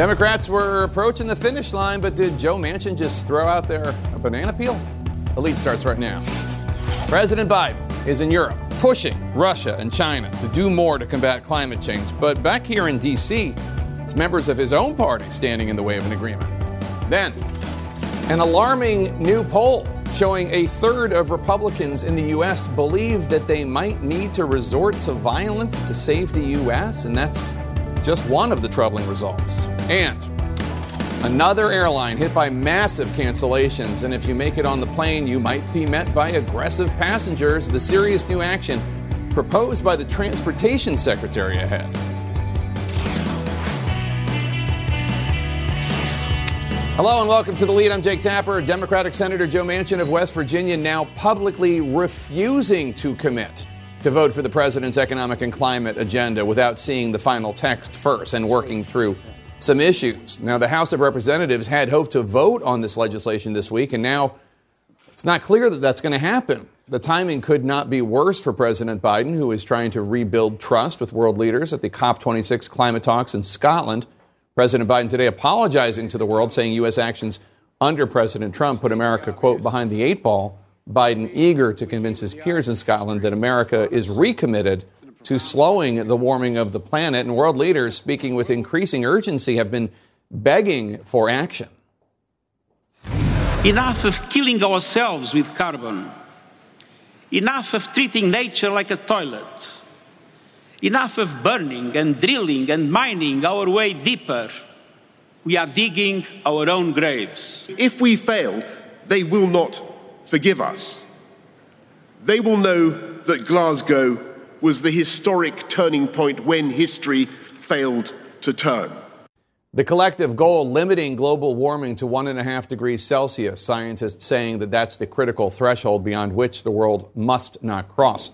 Democrats were approaching the finish line, but did Joe Manchin just throw out there a banana peel? The lead starts right now. President Biden is in Europe pushing Russia and China to do more to combat climate change. But back here in D.C., it's members of his own party standing in the way of an agreement. Then, an alarming new poll showing a third of Republicans in the U.S. believe that they might need to resort to violence to save the U.S., and that's just one of the troubling results. And another airline hit by massive cancellations, and if you make it on the plane, you might be met by aggressive passengers. The serious new action proposed by the Transportation Secretary ahead. Hello and welcome to the lead. I'm Jake Tapper. Democratic Senator Joe Manchin of West Virginia now publicly refusing to commit to vote for the president's economic and climate agenda without seeing the final text first and working through some issues. Now, the House of Representatives had hoped to vote on this legislation this week, and now it's not clear that that's going to happen. The timing could not be worse for President Biden, who is trying to rebuild trust with world leaders at the COP26 climate talks in Scotland. President Biden today apologizing to the world, saying U.S. actions under President Trump put America, quote, behind the eight ball. Biden eager to convince his peers in Scotland that America is recommitted to slowing the warming of the planet. And world leaders, speaking with increasing urgency, have been begging for action. Enough of killing ourselves with carbon. Enough of treating nature like a toilet. Enough of burning and drilling and mining our way deeper. We are digging our own graves. If we fail, they will not forgive us. They will know that Glasgow was the historic turning point when history failed to turn. The collective goal limiting global warming to one and a half degrees Celsius, scientists saying that that's the critical threshold beyond which the world must not cross.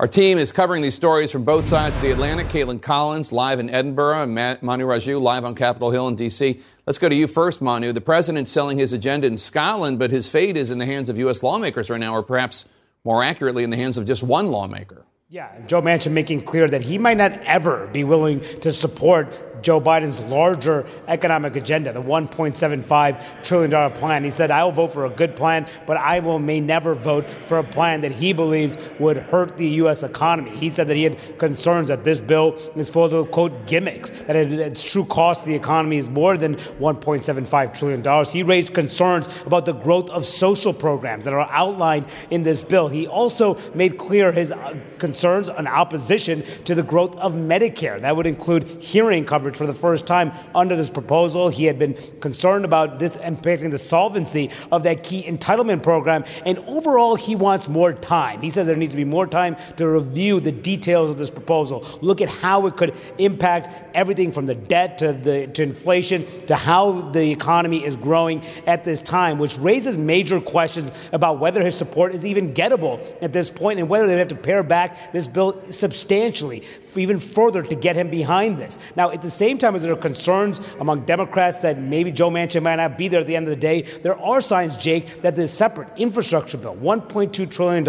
Our team is covering these stories from both sides of the Atlantic. Kaitlan Collins live in Edinburgh, and Manu Raju live on Capitol Hill in D.C. Let's go to you first, Manu. The president's selling his agenda in Scotland, but his fate is in the hands of U.S. lawmakers right now, or perhaps more accurately, in the hands of just one lawmaker. Yeah, Joe Manchin making clear that he might not ever be willing to support Joe Biden's larger economic agenda, the $1.75 trillion plan. He said, I will vote for a good plan, but I will may never vote for a plan that he believes would hurt the U.S. economy. He said that he had concerns that this bill is full of, quote, gimmicks, that its true cost to the economy is more than $1.75 trillion. He raised concerns about the growth of social programs that are outlined in this bill. He also made clear his uh, concerns and opposition to the growth of Medicare. That would include hearing coverage for the first time under this proposal. He had been concerned about this impacting the solvency of that key entitlement program. And overall, he wants more time. He says there needs to be more time to review the details of this proposal, look at how it could impact everything from the debt to, the, to inflation to how the economy is growing at this time, which raises major questions about whether his support is even gettable at this point and whether they have to pare back this bill substantially, even further to get him behind this. Now, at the same time as there are concerns among Democrats that maybe Joe Manchin might not be there at the end of the day, there are signs, Jake, that the separate infrastructure bill, $1.2 trillion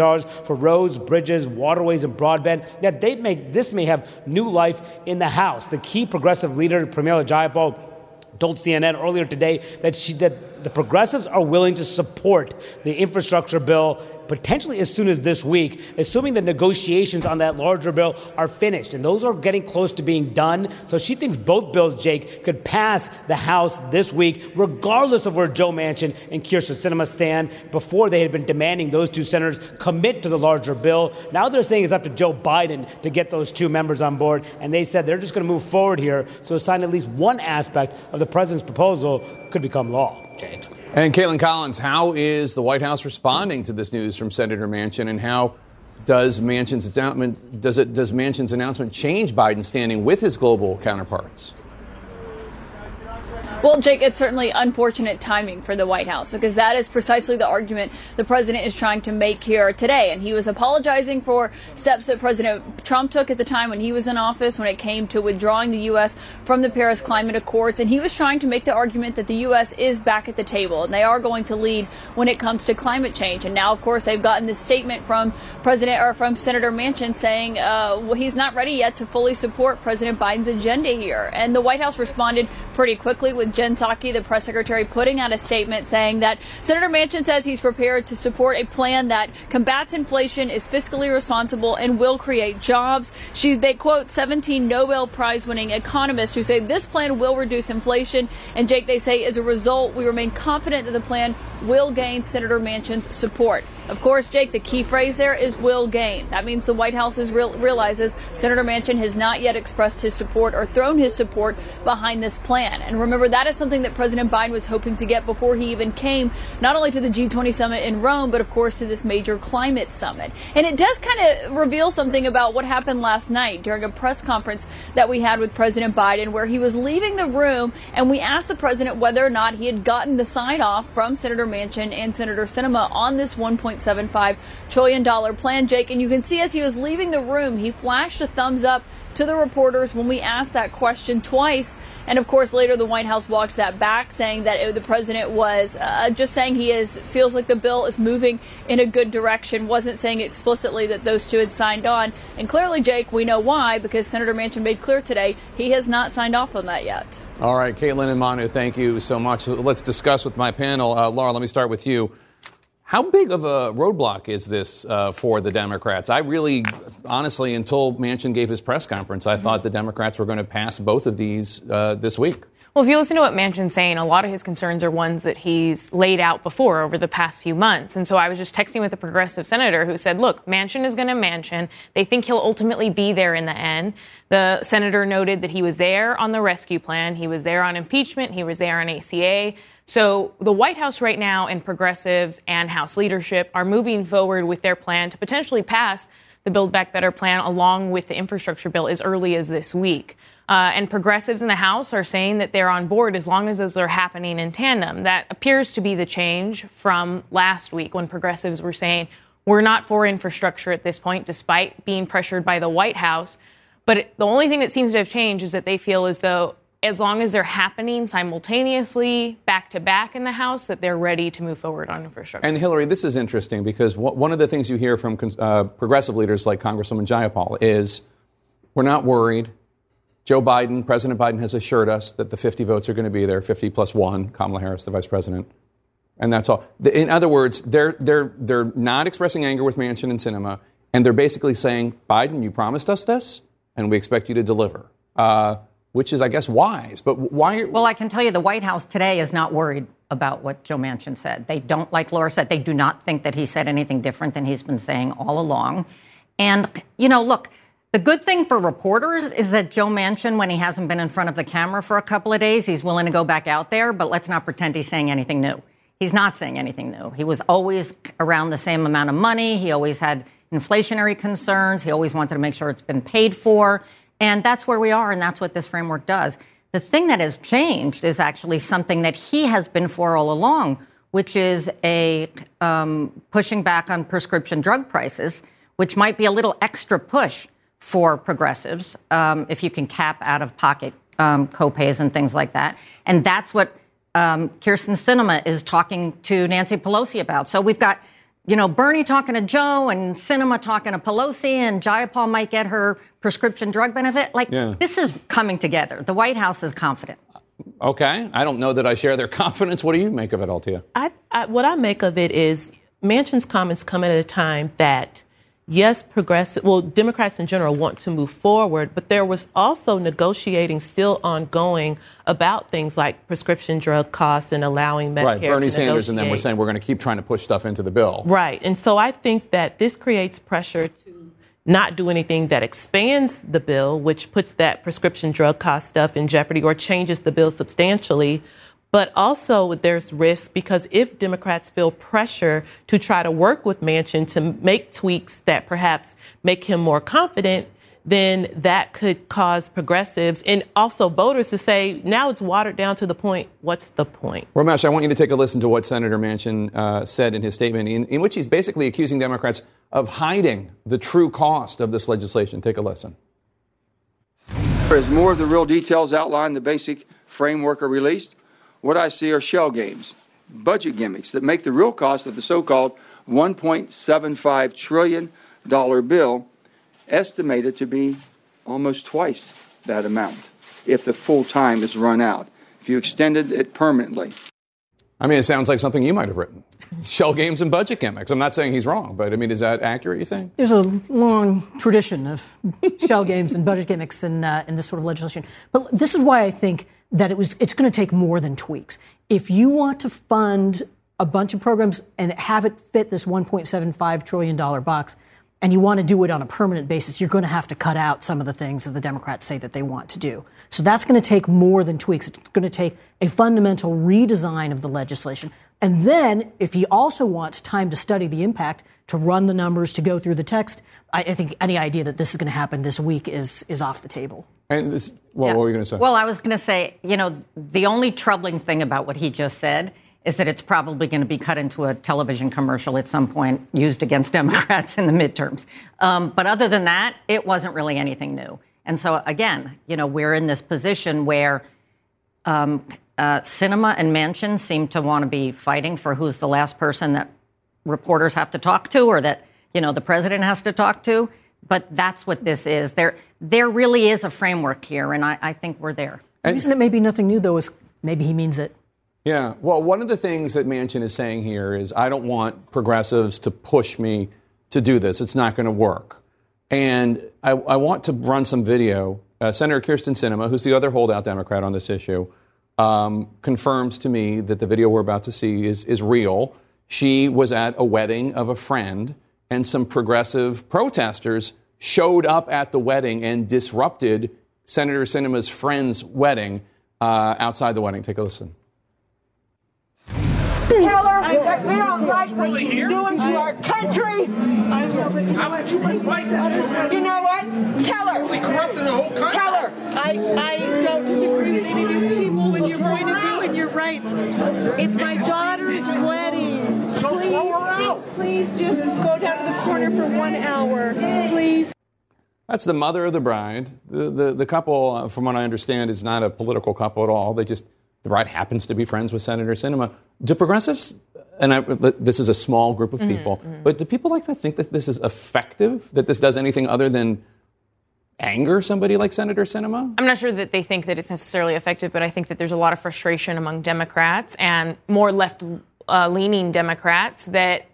for roads, bridges, waterways, and broadband, that they make this may have new life in the House. The key progressive leader, Pramila Jayapal, told CNN earlier today that she that the progressives are willing to support the infrastructure bill potentially as soon as this week, assuming the negotiations on that larger bill are finished. And those are getting close to being done. So she thinks both bills, Jake, could pass the House this week, regardless of where Joe Manchin and Kyrsten Sinema stand. Before they had been demanding those two senators commit to the larger bill. Now they're saying it's up to Joe Biden to get those two members on board. And they said they're just going to move forward here. So assign at least one aspect of the president's proposal could become law. Jay. And Kaitlan Collins, how is the White House responding to this news from Senator Manchin, and how does Manchin's announcement does it does Manchin's announcement change Biden's standing with his global counterparts? Well, Jake, it's certainly unfortunate timing for the White House because that is precisely the argument the president is trying to make here today. And he was apologizing for steps that President Trump took at the time when he was in office when it came to withdrawing the U.S. from the Paris Climate Accords. And he was trying to make the argument that the U.S. is back at the table and they are going to lead when it comes to climate change. And now, of course, they've gotten this statement from President or from Senator Manchin saying uh, well, he's not ready yet to fully support President Biden's agenda here. And the White House responded pretty quickly with Jen Psaki, the press secretary, putting out a statement saying that Senator Manchin says he's prepared to support a plan that combats inflation, is fiscally responsible, and will create jobs. They quote 17 Nobel Prize winning economists who say this plan will reduce inflation. And Jake, they say as a result, we remain confident that the plan will gain Senator Manchin's support. Of course, Jake, the key phrase there is will gain. That means the White House is real, realizes Senator Manchin has not yet expressed his support or thrown his support behind this plan. And remember, that is something that President Biden was hoping to get before he even came not only to the G20 summit in Rome, but of course to this major climate summit. And it does kind of reveal something about what happened last night during a press conference that we had with President Biden, where he was leaving the room and we asked the president whether or not he had gotten the sign off from Senator Manchin and Senator Sinema on this 1.75 trillion dollar plan, Jake. And you can see as he was leaving the room, he flashed a thumbs up to the reporters when we asked that question twice. And of course, later the White House walked that back, saying that it, the president was uh, just saying he is feels like the bill is moving in a good direction. wasn't saying explicitly that those two had signed on. And clearly, Jake, we know why because Senator Manchin made clear today he has not signed off on that yet. All right, Kaitlan and Manu, thank you so much. Let's discuss with my panel. Uh, Laura, let me start with you. How big of a roadblock is this uh, for the Democrats? I really, honestly, until Manchin gave his press conference, I mm-hmm. thought the Democrats were going to pass both of these uh, this week. Well, if you listen to what Manchin's saying, a lot of his concerns are ones that he's laid out before over the past few months. And so I was just texting with a progressive senator who said, look, Manchin is going to Manchin. They think he'll ultimately be there in the end. The senator noted that he was there on the rescue plan, he was there on impeachment, he was there on ACA. So the White House right now and progressives and House leadership are moving forward with their plan to potentially pass the Build Back Better plan along with the infrastructure bill as early as this week. Uh, and progressives in the House are saying that they're on board as long as those are happening in tandem. That appears to be the change from last week when progressives were saying, we're not for infrastructure at this point, despite being pressured by the White House. But the only thing that seems to have changed is that they feel as though as long as they're happening simultaneously, back to back in the House, that they're ready to move forward on infrastructure. And Hilary, this is interesting because one of the things you hear from uh, progressive leaders like Congresswoman Jayapal is we're not worried. Joe Biden, President Biden, has assured us that the 50 votes are going to be there, 50 plus one, Kamala Harris, the vice president. And that's all. In other words, they're, they're, they're not expressing anger with Manchin and Sinema, and they're basically saying, Biden, you promised us this, and we expect you to deliver. Uh, which is, I guess, wise. But why? Well, I can tell you the White House today is not worried about what Joe Manchin said. They don't, like Laura said, they do not think that he said anything different than he's been saying all along. And, you know, look, the good thing for reporters is that Joe Manchin, when he hasn't been in front of the camera for a couple of days, he's willing to go back out there, but let's not pretend he's saying anything new. He's not saying anything new. He was always around the same amount of money. He always had inflationary concerns. He always wanted to make sure it's been paid for. And that's where we are, and that's what this framework does. The thing that has changed is actually something that he has been for all along, which is a um, pushing back on prescription drug prices, which might be a little extra push for progressives um, if you can cap out of pocket um, copays and things like that. And that's what um, Kyrsten Sinema is talking to Nancy Pelosi about. So we've got you know, Bernie talking to Joe and Sinema talking to Pelosi and Jayapal might get her prescription drug benefit. Like, yeah. this is coming together. The White House is confident. Okay. I don't know that I share their confidence. What do you make of it, Altia? I, I, what I make of it is Manchin's comments come at a time that yes, progressive, well, Democrats in general want to move forward, but there was also negotiating still ongoing about things like prescription drug costs and allowing Medicare. Right, Bernie Sanders and them were saying we're going to keep trying to push stuff into the bill. Right, and so I think that this creates pressure to not do anything that expands the bill, which puts that prescription drug cost stuff in jeopardy or changes the bill substantially. But also, there's risk because if Democrats feel pressure to try to work with Manchin to make tweaks that perhaps make him more confident, then that could cause progressives and also voters to say, now it's watered down to the point, what's the point? Ramesh, I want you to take a listen to what Senator Manchin uh, said in his statement, in, in which he's basically accusing Democrats of hiding the true cost of this legislation. Take a listen. As more of the real details outline the basic framework are released, what I see are shell games, budget gimmicks that make the real cost of the so called $1.75 trillion bill estimated to be almost twice that amount if the full time is run out, if you extended it permanently. I mean, it sounds like something you might have written. Shell games and budget gimmicks. I'm not saying he's wrong, but I mean, is that accurate, you think? There's a long tradition of shell games and budget gimmicks in, uh, in this sort of legislation. But this is why I think that it was, it's going to take more than tweaks. If you want to fund a bunch of programs and have it fit this $1.75 trillion box, and you want to do it on a permanent basis, you're going to have to cut out some of the things that the Democrats say that they want to do. So that's going to take more than tweaks. It's going to take a fundamental redesign of the legislation. And then, if he also wants time to study the impact, to run the numbers, to go through the text, I, I think any idea that this is going to happen this week is is off the table. And this, well, yeah. what were you going to say? Well, I was going to say, you know, the only troubling thing about what he just said is that it's probably going to be cut into a television commercial at some point used against Democrats in the midterms. Um, but other than that, it wasn't really anything new. And so, again, you know, we're in this position where um, uh, Sinema and Manchin seem to want to be fighting for who's the last person that reporters have to talk to or that, you know, the president has to talk to. But that's what this is. There, there really is a framework here, and I, I think we're there. The reason it may be nothing new, though, is maybe he means it. Yeah. Well, one of the things that Manchin is saying here is I don't want progressives to push me to do this. It's not going to work. And I, I, want to run some video. Uh, Senator Kyrsten Sinema, who's the other holdout Democrat on this issue, um, confirms to me that the video we're about to see is, is real. She was at a wedding of a friend, and some progressive protesters showed up at the wedding and disrupted Senator Sinema's friend's wedding uh, outside the wedding. Take a listen. Tell her we don't like what she's doing to our country. How about you invite this woman? You know what? Tell her. We corrupted the whole country. Tell her. I, I don't disagree with any of you people with your point of view and your rights. It's my daughter's one hour. Please. That's the mother of the bride. The, the, the couple, uh, from what I understand, is not a political couple at all. They just the bride happens to be friends with Senator Sinema. Do progressives, and I, this is a small group of mm-hmm, people, mm-hmm. but do people like to think that this is effective, that this does anything other than anger somebody like Senator Sinema? I'm not sure that they think that it's necessarily effective, but I think that there's a lot of frustration among Democrats and more left uh, leaning Democrats that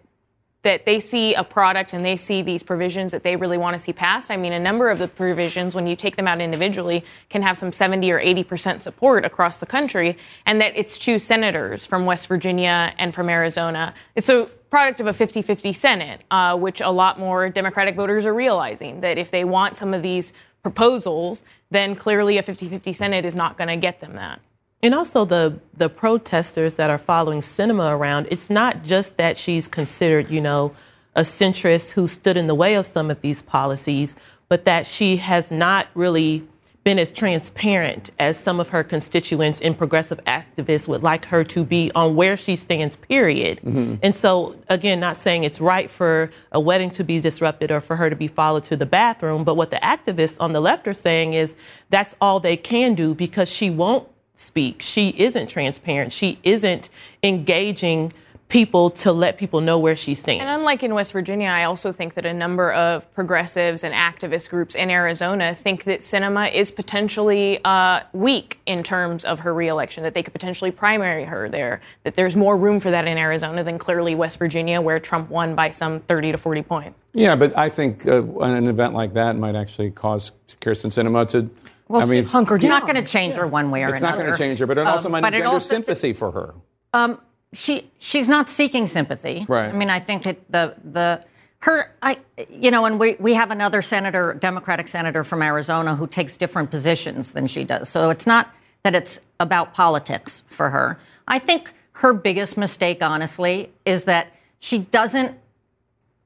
that they see a product and they see these provisions that they really want to see passed. I mean, a number of the provisions, when you take them out individually, can have some 70 or 80 percent support across the country, and that it's two senators from West Virginia and from Arizona. It's a product of a 50 50 Senate, uh, which a lot more Democratic voters are realizing that if they want some of these proposals, then clearly a 50 50 Senate is not going to get them that. And also the the protesters that are following Sinema around, it's not just that she's considered, you know, a centrist who stood in the way of some of these policies, but that she has not really been as transparent as some of her constituents and progressive activists would like her to be on where she stands, period. Mm-hmm. And so, again, not saying it's right for a wedding to be disrupted or for her to be followed to the bathroom, but what the activists on the left are saying is that's all they can do because she won't speak. She isn't transparent. She isn't engaging people to let people know where she stands. And unlike in West Virginia, I also think that a number of progressives and activist groups in Arizona think that Sinema is potentially uh, weak in terms of her reelection, that they could potentially primary her there, that there's more room for that in Arizona than clearly West Virginia, where Trump won by some 30 to 40 points. Yeah, but I think uh, an event like that might actually cause Kyrsten Sinema to well, I mean, it's, it's not going to change her one way or it's another. It's not going to change her, but it also um, might engender sympathy for her. Um, she she's not seeking sympathy. Right. I mean, I think it, the the her I you know, and we we have another senator, Democratic senator from Arizona, who takes different positions than she does. So it's not that it's about politics for her. I think her biggest mistake, honestly, is that she doesn't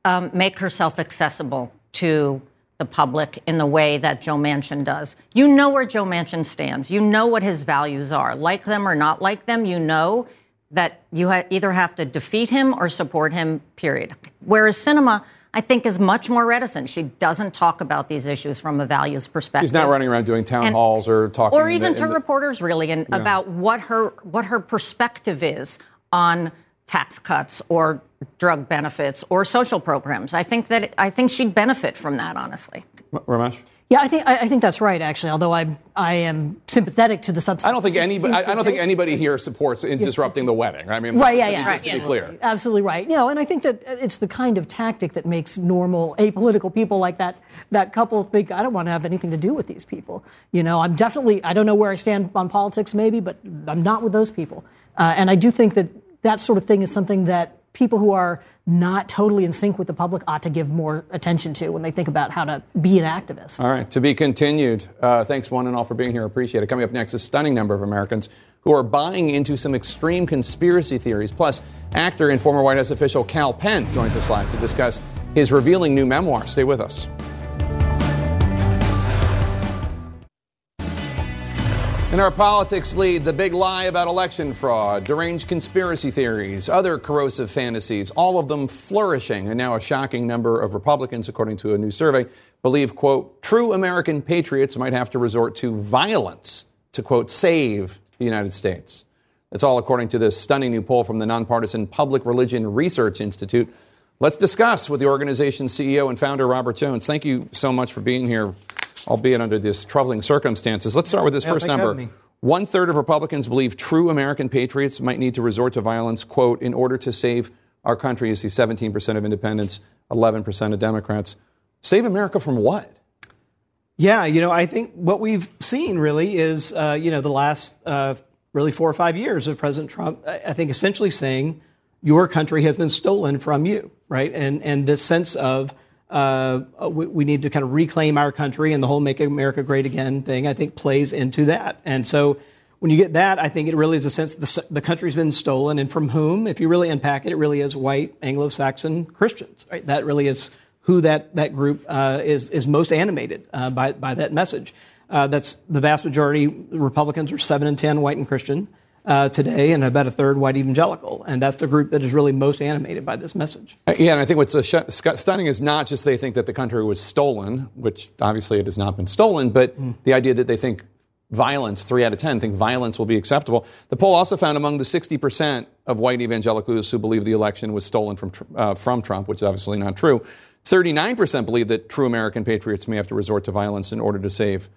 um, make herself accessible to the public in the way that Joe Manchin does. You know where Joe Manchin stands. You know what his values are. Like them or not like them, you know that you ha- either have to defeat him or support him, period. Whereas Sinema, I think, is much more reticent. She doesn't talk about these issues from a values perspective. She's not running around doing town And- halls or talking. or even the- to the- reporters really and Yeah. about what her what her perspective is on tax cuts or drug benefits or social programs. I think that I think she'd benefit from that honestly. Ramesh? Yeah, I think I, I think that's right. Actually, although I I am sympathetic to the substance. I don't think anybody. I I don't think anybody here supports in disrupting the wedding. I mean, Right, yeah, yeah. Just to be clear. Absolutely right. You know, and I think that it's the kind of tactic that makes normal apolitical people like that that couple think I don't want to have anything to do with these people. You know, I'm definitely I don't know where I stand on politics maybe, but I'm not with those people. Uh, and I do think that that sort of thing is something that people who are not totally in sync with the public ought to give more attention to when they think about how to be an activist. All right, to be continued. Uh, thanks, one and all, for being here. Appreciate it. Coming up next, a stunning number of Americans who are buying into some extreme conspiracy theories. Plus, actor and former White House official Kal Penn joins us live to discuss his revealing new memoir. Stay with us. In our politics lead, the big lie about election fraud, deranged conspiracy theories, other corrosive fantasies, all of them flourishing. And now a shocking number of Republicans, according to a new survey, believe, quote, true American patriots might have to resort to violence to, quote, save the United States. That's all according to this stunning new poll from the nonpartisan Public Religion Research Institute. Let's discuss with the organization's CEO and founder, Robert Jones. Thank you so much for being here, albeit under these troubling circumstances. Let's start with this Yeah, first number. One third of Republicans believe true American patriots might need to resort to violence, quote, in order to save our country. You see 17% of independents, 11% of Democrats. Save America from what? Yeah, you know, I think what we've seen really is, uh, you know, the last uh, really four or five years of President Trump, I I think essentially saying your country has been stolen from you, right? And and this sense of uh, we, we need to kind of reclaim our country and the whole "Make America Great Again" thing, I think, plays into that. And so when you get that, I think it really is a sense the, the country's been stolen, and from whom? If you really unpack it, it really is white Anglo-Saxon Christians, right? That really is who that that group uh, is is most animated uh, by by that message. Uh, that's the vast majority. Republicans are seven and ten white and Christian uh, today, and about a third white evangelical, and that's the group that is really most animated by this message. Uh, Yeah, and I think what's sh- stunning is not just they think that the country was stolen, which obviously it has not been stolen, but the idea that they think violence, three out of 10 think violence will be acceptable. The poll also found among the 60% of white evangelicals who believe the election was stolen from, uh, from Trump, which is obviously not true, 39% believe that true American patriots may have to resort to violence in order to save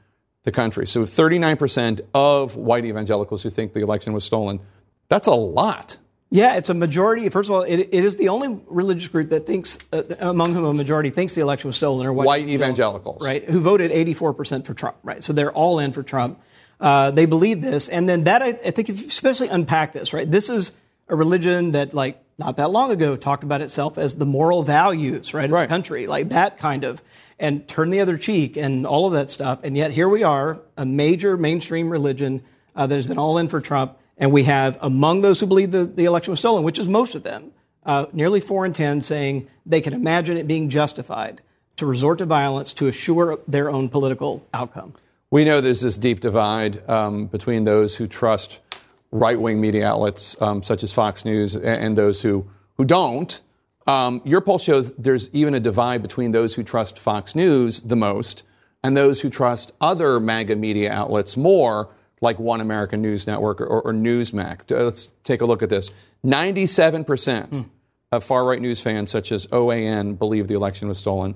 the country. So 39% of white evangelicals who think the election was stolen, that's a lot. Yeah, it's a majority. First of all, it, it is the only religious group that thinks, uh, among whom a majority thinks the election was stolen, or White evangelicals. right? Who voted 84% for Trump, right? So they're all in for Trump. Uh, they believe this, and then that I, I think, if you especially unpack this, right? This is a religion that, like, not that long ago, talked about itself as the moral values, right, of the country, like that kind of, and turn the other cheek and all of that stuff. And yet here we are, a major mainstream religion uh, that has been all in for Trump, and we have among those who believe the, the election was stolen, which is most of them, uh, nearly four in ten saying they can imagine it being justified to resort to violence to assure their own political outcome. We know there's this deep divide um, between those who trust right wing media outlets um, such as Fox News and, and those who, who don't. Um, your poll shows there's even a divide between those who trust Fox News the most and those who trust other MAGA media outlets more, like One American News Network or, or Newsmax. Uh, Let's take a look at this. 97% of far right news fans, such as OAN, believe the election was stolen.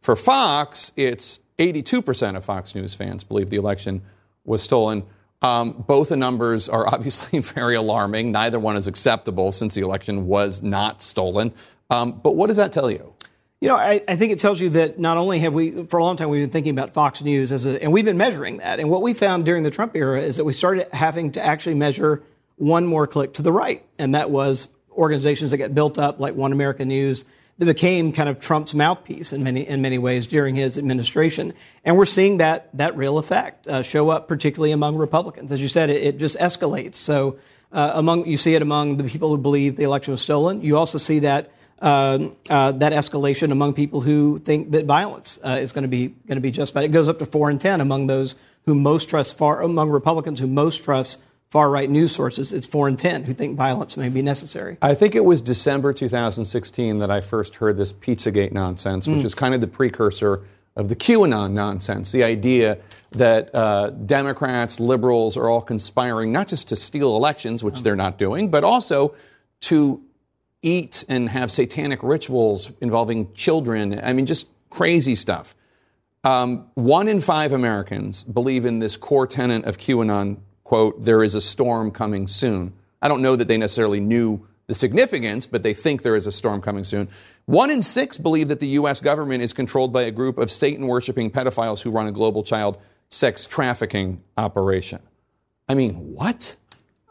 For Fox, it's 82% of Fox News fans believe the election was stolen. Um, both the numbers are obviously very alarming. Neither one is acceptable since the election was not stolen. Um, but what does that tell you? You know, I, I think it tells you that not only have we, for a long time, we've been thinking about Fox News as a, and we've been measuring that. And what we found during the Trump era is that we started having to actually measure one more click to the right. And that was organizations that got built up like One America News that became kind of Trump's mouthpiece in many, in many ways during his administration. And we're seeing that, that real effect uh, show up, particularly among Republicans. As you said, it, it just escalates. So uh, among, you see it among the people who believe the election was stolen. You also see that that escalation among people who think that violence uh, is going to be going to be justified. It goes up to four in ten among those who most trust far among Republicans who most trust far right news sources. It's four in ten who think violence may be necessary. I think it was December 2016 that I first heard this Pizzagate nonsense, which Mm. is kind of the precursor of the QAnon nonsense. The idea that uh, Democrats, liberals are all conspiring not just to steal elections, which they're not doing, but also to eat and have satanic rituals involving children. I mean, just crazy stuff. Um, one in five Americans believe in this core tenet of QAnon quote, there is a storm coming soon. I don't know that they necessarily knew the significance, but they think there is a storm coming soon. One in six believe that the U.S. government is controlled by a group of Satan worshiping pedophiles who run a global child sex trafficking operation. I mean, what?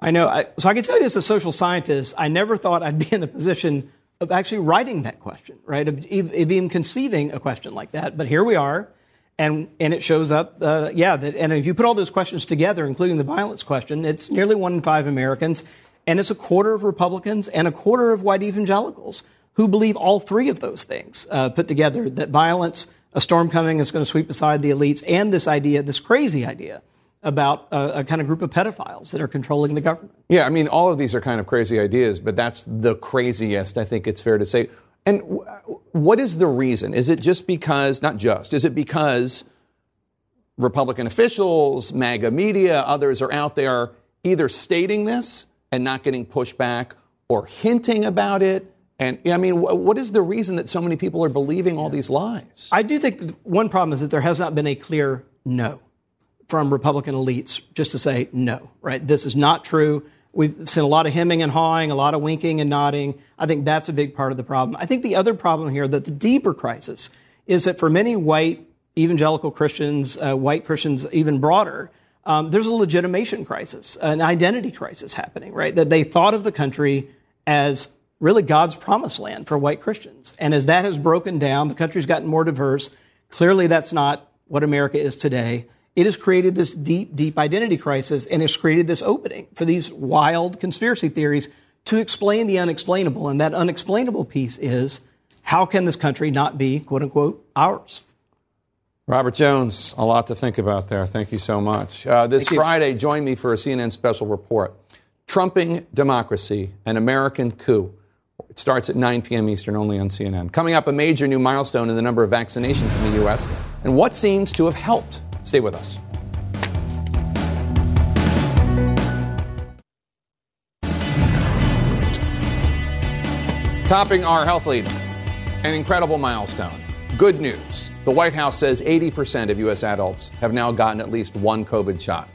I know. I, so I can tell you, as a social scientist, I never thought I'd be in the position of actually writing that question, right? Of, of even conceiving a question like that. But here we are, and and it shows up. Uh, yeah, that, and if you put all those questions together, including the violence question, it's nearly one in five Americans, and it's a quarter of Republicans and a quarter of white evangelicals who believe all three of those things uh, put together: that violence, a storm coming, is going to sweep aside the elites, and this idea, this crazy idea about a, a kind of group of pedophiles that are controlling the government. Yeah, I mean, all of these are kind of crazy ideas, but that's the craziest, I think it's fair to say. And w- what is the reason? Is it just because, not just, is it because Republican officials, MAGA media, others are out there either stating this and not getting pushback or hinting about it? And I mean, what is the reason that so many people are believing all these lies? I do think one problem is that there has not been a clear no from Republican elites just to say no, right? This is not true. We've seen a lot of hemming and hawing, a lot of winking and nodding. I think that's a big part of the problem. I think the other problem here, that the deeper crisis, is that for many white evangelical Christians, uh, white Christians even broader, um, there's a legitimation crisis, an identity crisis happening, right? That they thought of the country as really God's promised land for white Christians. And as that has broken down, the country's gotten more diverse. Clearly, that's not what America is today. It has created this deep, deep identity crisis and has created this opening for these wild conspiracy theories to explain the unexplainable. And that unexplainable piece is how can this country not be, quote unquote, ours? Robert Jones, a lot to think about there. Thank you so much. Uh, this Thank you. Friday, join me for a CNN special report Trumping Democracy, an American Coup. It starts at 9 p.m. Eastern, only on CNN. Coming up, a major new milestone in the number of vaccinations in the U.S. and what seems to have helped. Stay with us. Topping our health lead, an incredible milestone. Good news. The White House says 80% of U.S. adults have now gotten at least one COVID shot.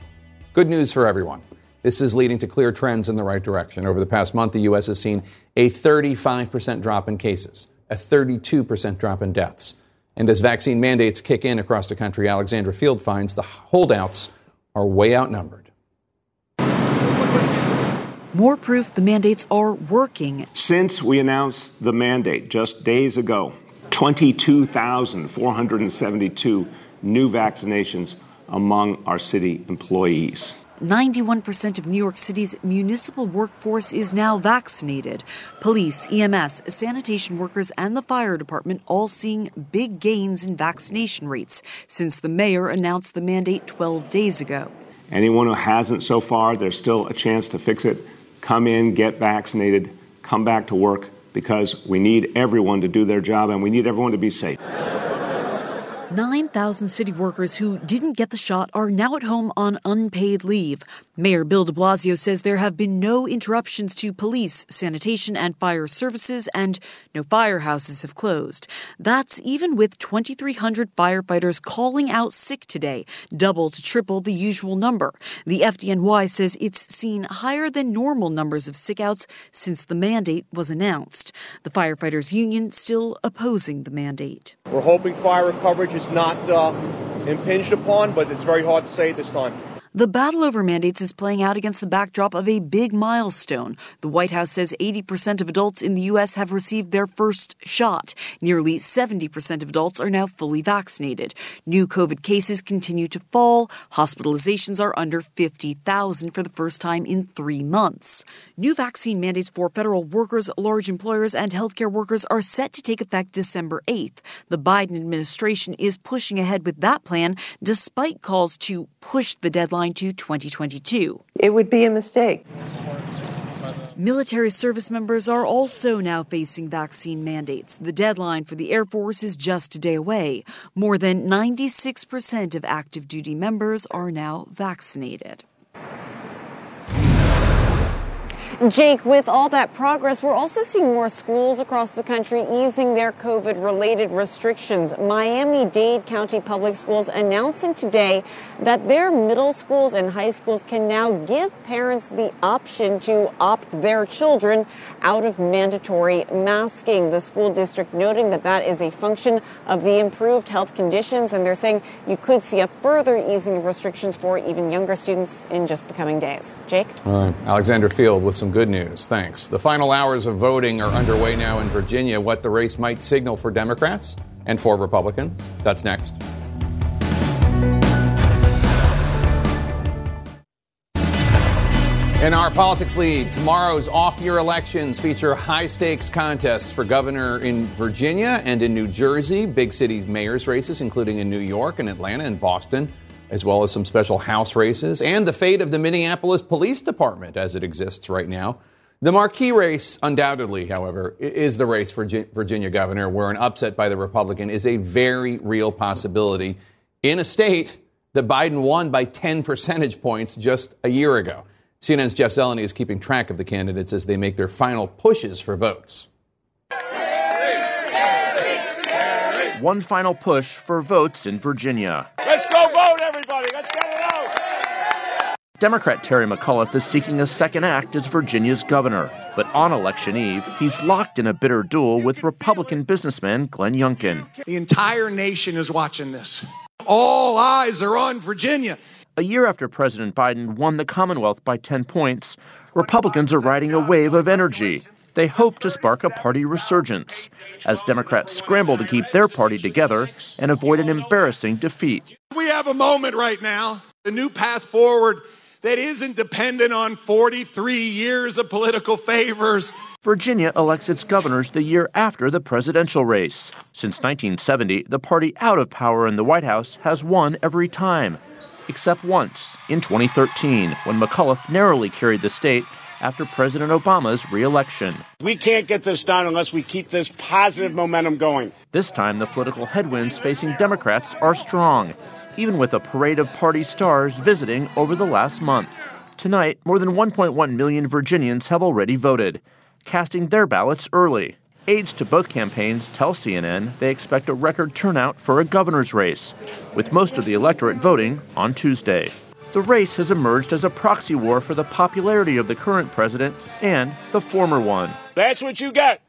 Good news for everyone. This is leading to clear trends in the right direction. Over the past month, the U.S. has seen a 35% drop in cases, a 32% drop in deaths. And as vaccine mandates kick in across the country, Alexandra Field finds the holdouts are way outnumbered. More proof the mandates are working. Since we announced the mandate just days ago, 22,472 new vaccinations among our city employees. 91% of New York City's municipal workforce is now vaccinated. Police, EMS, sanitation workers, and the fire department all seeing big gains in vaccination rates since the mayor announced the mandate 12 days ago. Anyone who hasn't so far, there's still a chance to fix it. Come in, get vaccinated, come back to work because we need everyone to do their job and we need everyone to be safe. 9,000 city workers who didn't get the shot are now at home on unpaid leave. Mayor Bill de Blasio says there have been no interruptions to police, sanitation, and fire services, and no firehouses have closed. That's even with 2,300 firefighters calling out sick today, double to triple the usual number. The FDNY says it's seen higher than normal numbers of sickouts since the mandate was announced. The firefighters union still opposing the mandate. We're hoping fire coverage is not uh, impinged upon, but it's very hard to say at this time. The battle over mandates is playing out against the backdrop of a big milestone. The White House says 80% of adults in the U.S. have received their first shot. Nearly 70% of adults are now fully vaccinated. New COVID cases continue to fall. Hospitalizations are under 50,000 for the first time in three months. New vaccine mandates for federal workers, large employers, and healthcare workers are set to take effect December 8th. The Biden administration is pushing ahead with that plan despite calls to push the deadline to 2022. It would be a mistake. Military service members are also now facing vaccine mandates. The deadline for the Air Force is just a day away. More than 96% of active duty members are now vaccinated. Jake, with all that progress, we're also seeing more schools across the country easing their COVID related restrictions. Miami Dade County Public Schools announcing today that their middle schools and high schools can now give parents the option to opt their children out of mandatory masking. The school district noting that that is a function of the improved health conditions, and they're saying you could see a further easing of restrictions for even younger students in just the coming days. Jake? All right. Alexandra Field with some good news. Thanks. The final hours of voting are underway now in Virginia. What the race might signal for Democrats and for Republicans. That's next. In our politics lead, tomorrow's off year elections feature high stakes contests for governor in Virginia and in New Jersey, big city mayors races, including in New York and Atlanta and Boston, as well as some special House races, and the fate of the Minneapolis Police Department as it exists right now. The marquee race, undoubtedly, however, is the race for Virginia governor, where an upset by the Republican is a very real possibility in a state that Biden won by 10 percentage points just a year ago. CNN's Jeff Zeleny is keeping track of the candidates as they make their final pushes for votes. One final push for votes in Virginia. Let's go vote, everybody. Let's get it out. Democrat Terry McAuliffe is seeking a second act as Virginia's governor. But on election eve, he's locked in a bitter duel with Republican businessman Glenn Youngkin. The entire nation is watching this. All eyes are on Virginia. A year after President Biden won the Commonwealth by 10 points, Republicans are riding a wave of energy. They hope to spark a party resurgence as Democrats scramble to keep their party together and avoid an embarrassing defeat. We have a moment right now, a new path forward that isn't dependent on 43 years of political favors. Virginia elects its governors the year after the presidential race. Since 1970, the party out of power in the White House has won every time except once in 2013 when McAuliffe narrowly carried the state after President Obama's reelection. We can't get this done unless we keep this positive momentum going. This time, the political headwinds facing Democrats are strong, even with a parade of party stars visiting over the last month. Tonight, more than 1.1 million Virginians have already voted, casting their ballots early. Aides to both campaigns tell CNN they expect a record turnout for a governor's race, with most of the electorate voting on Tuesday. The race has emerged as a proxy war for the popularity of the current president and the former one. That's what you get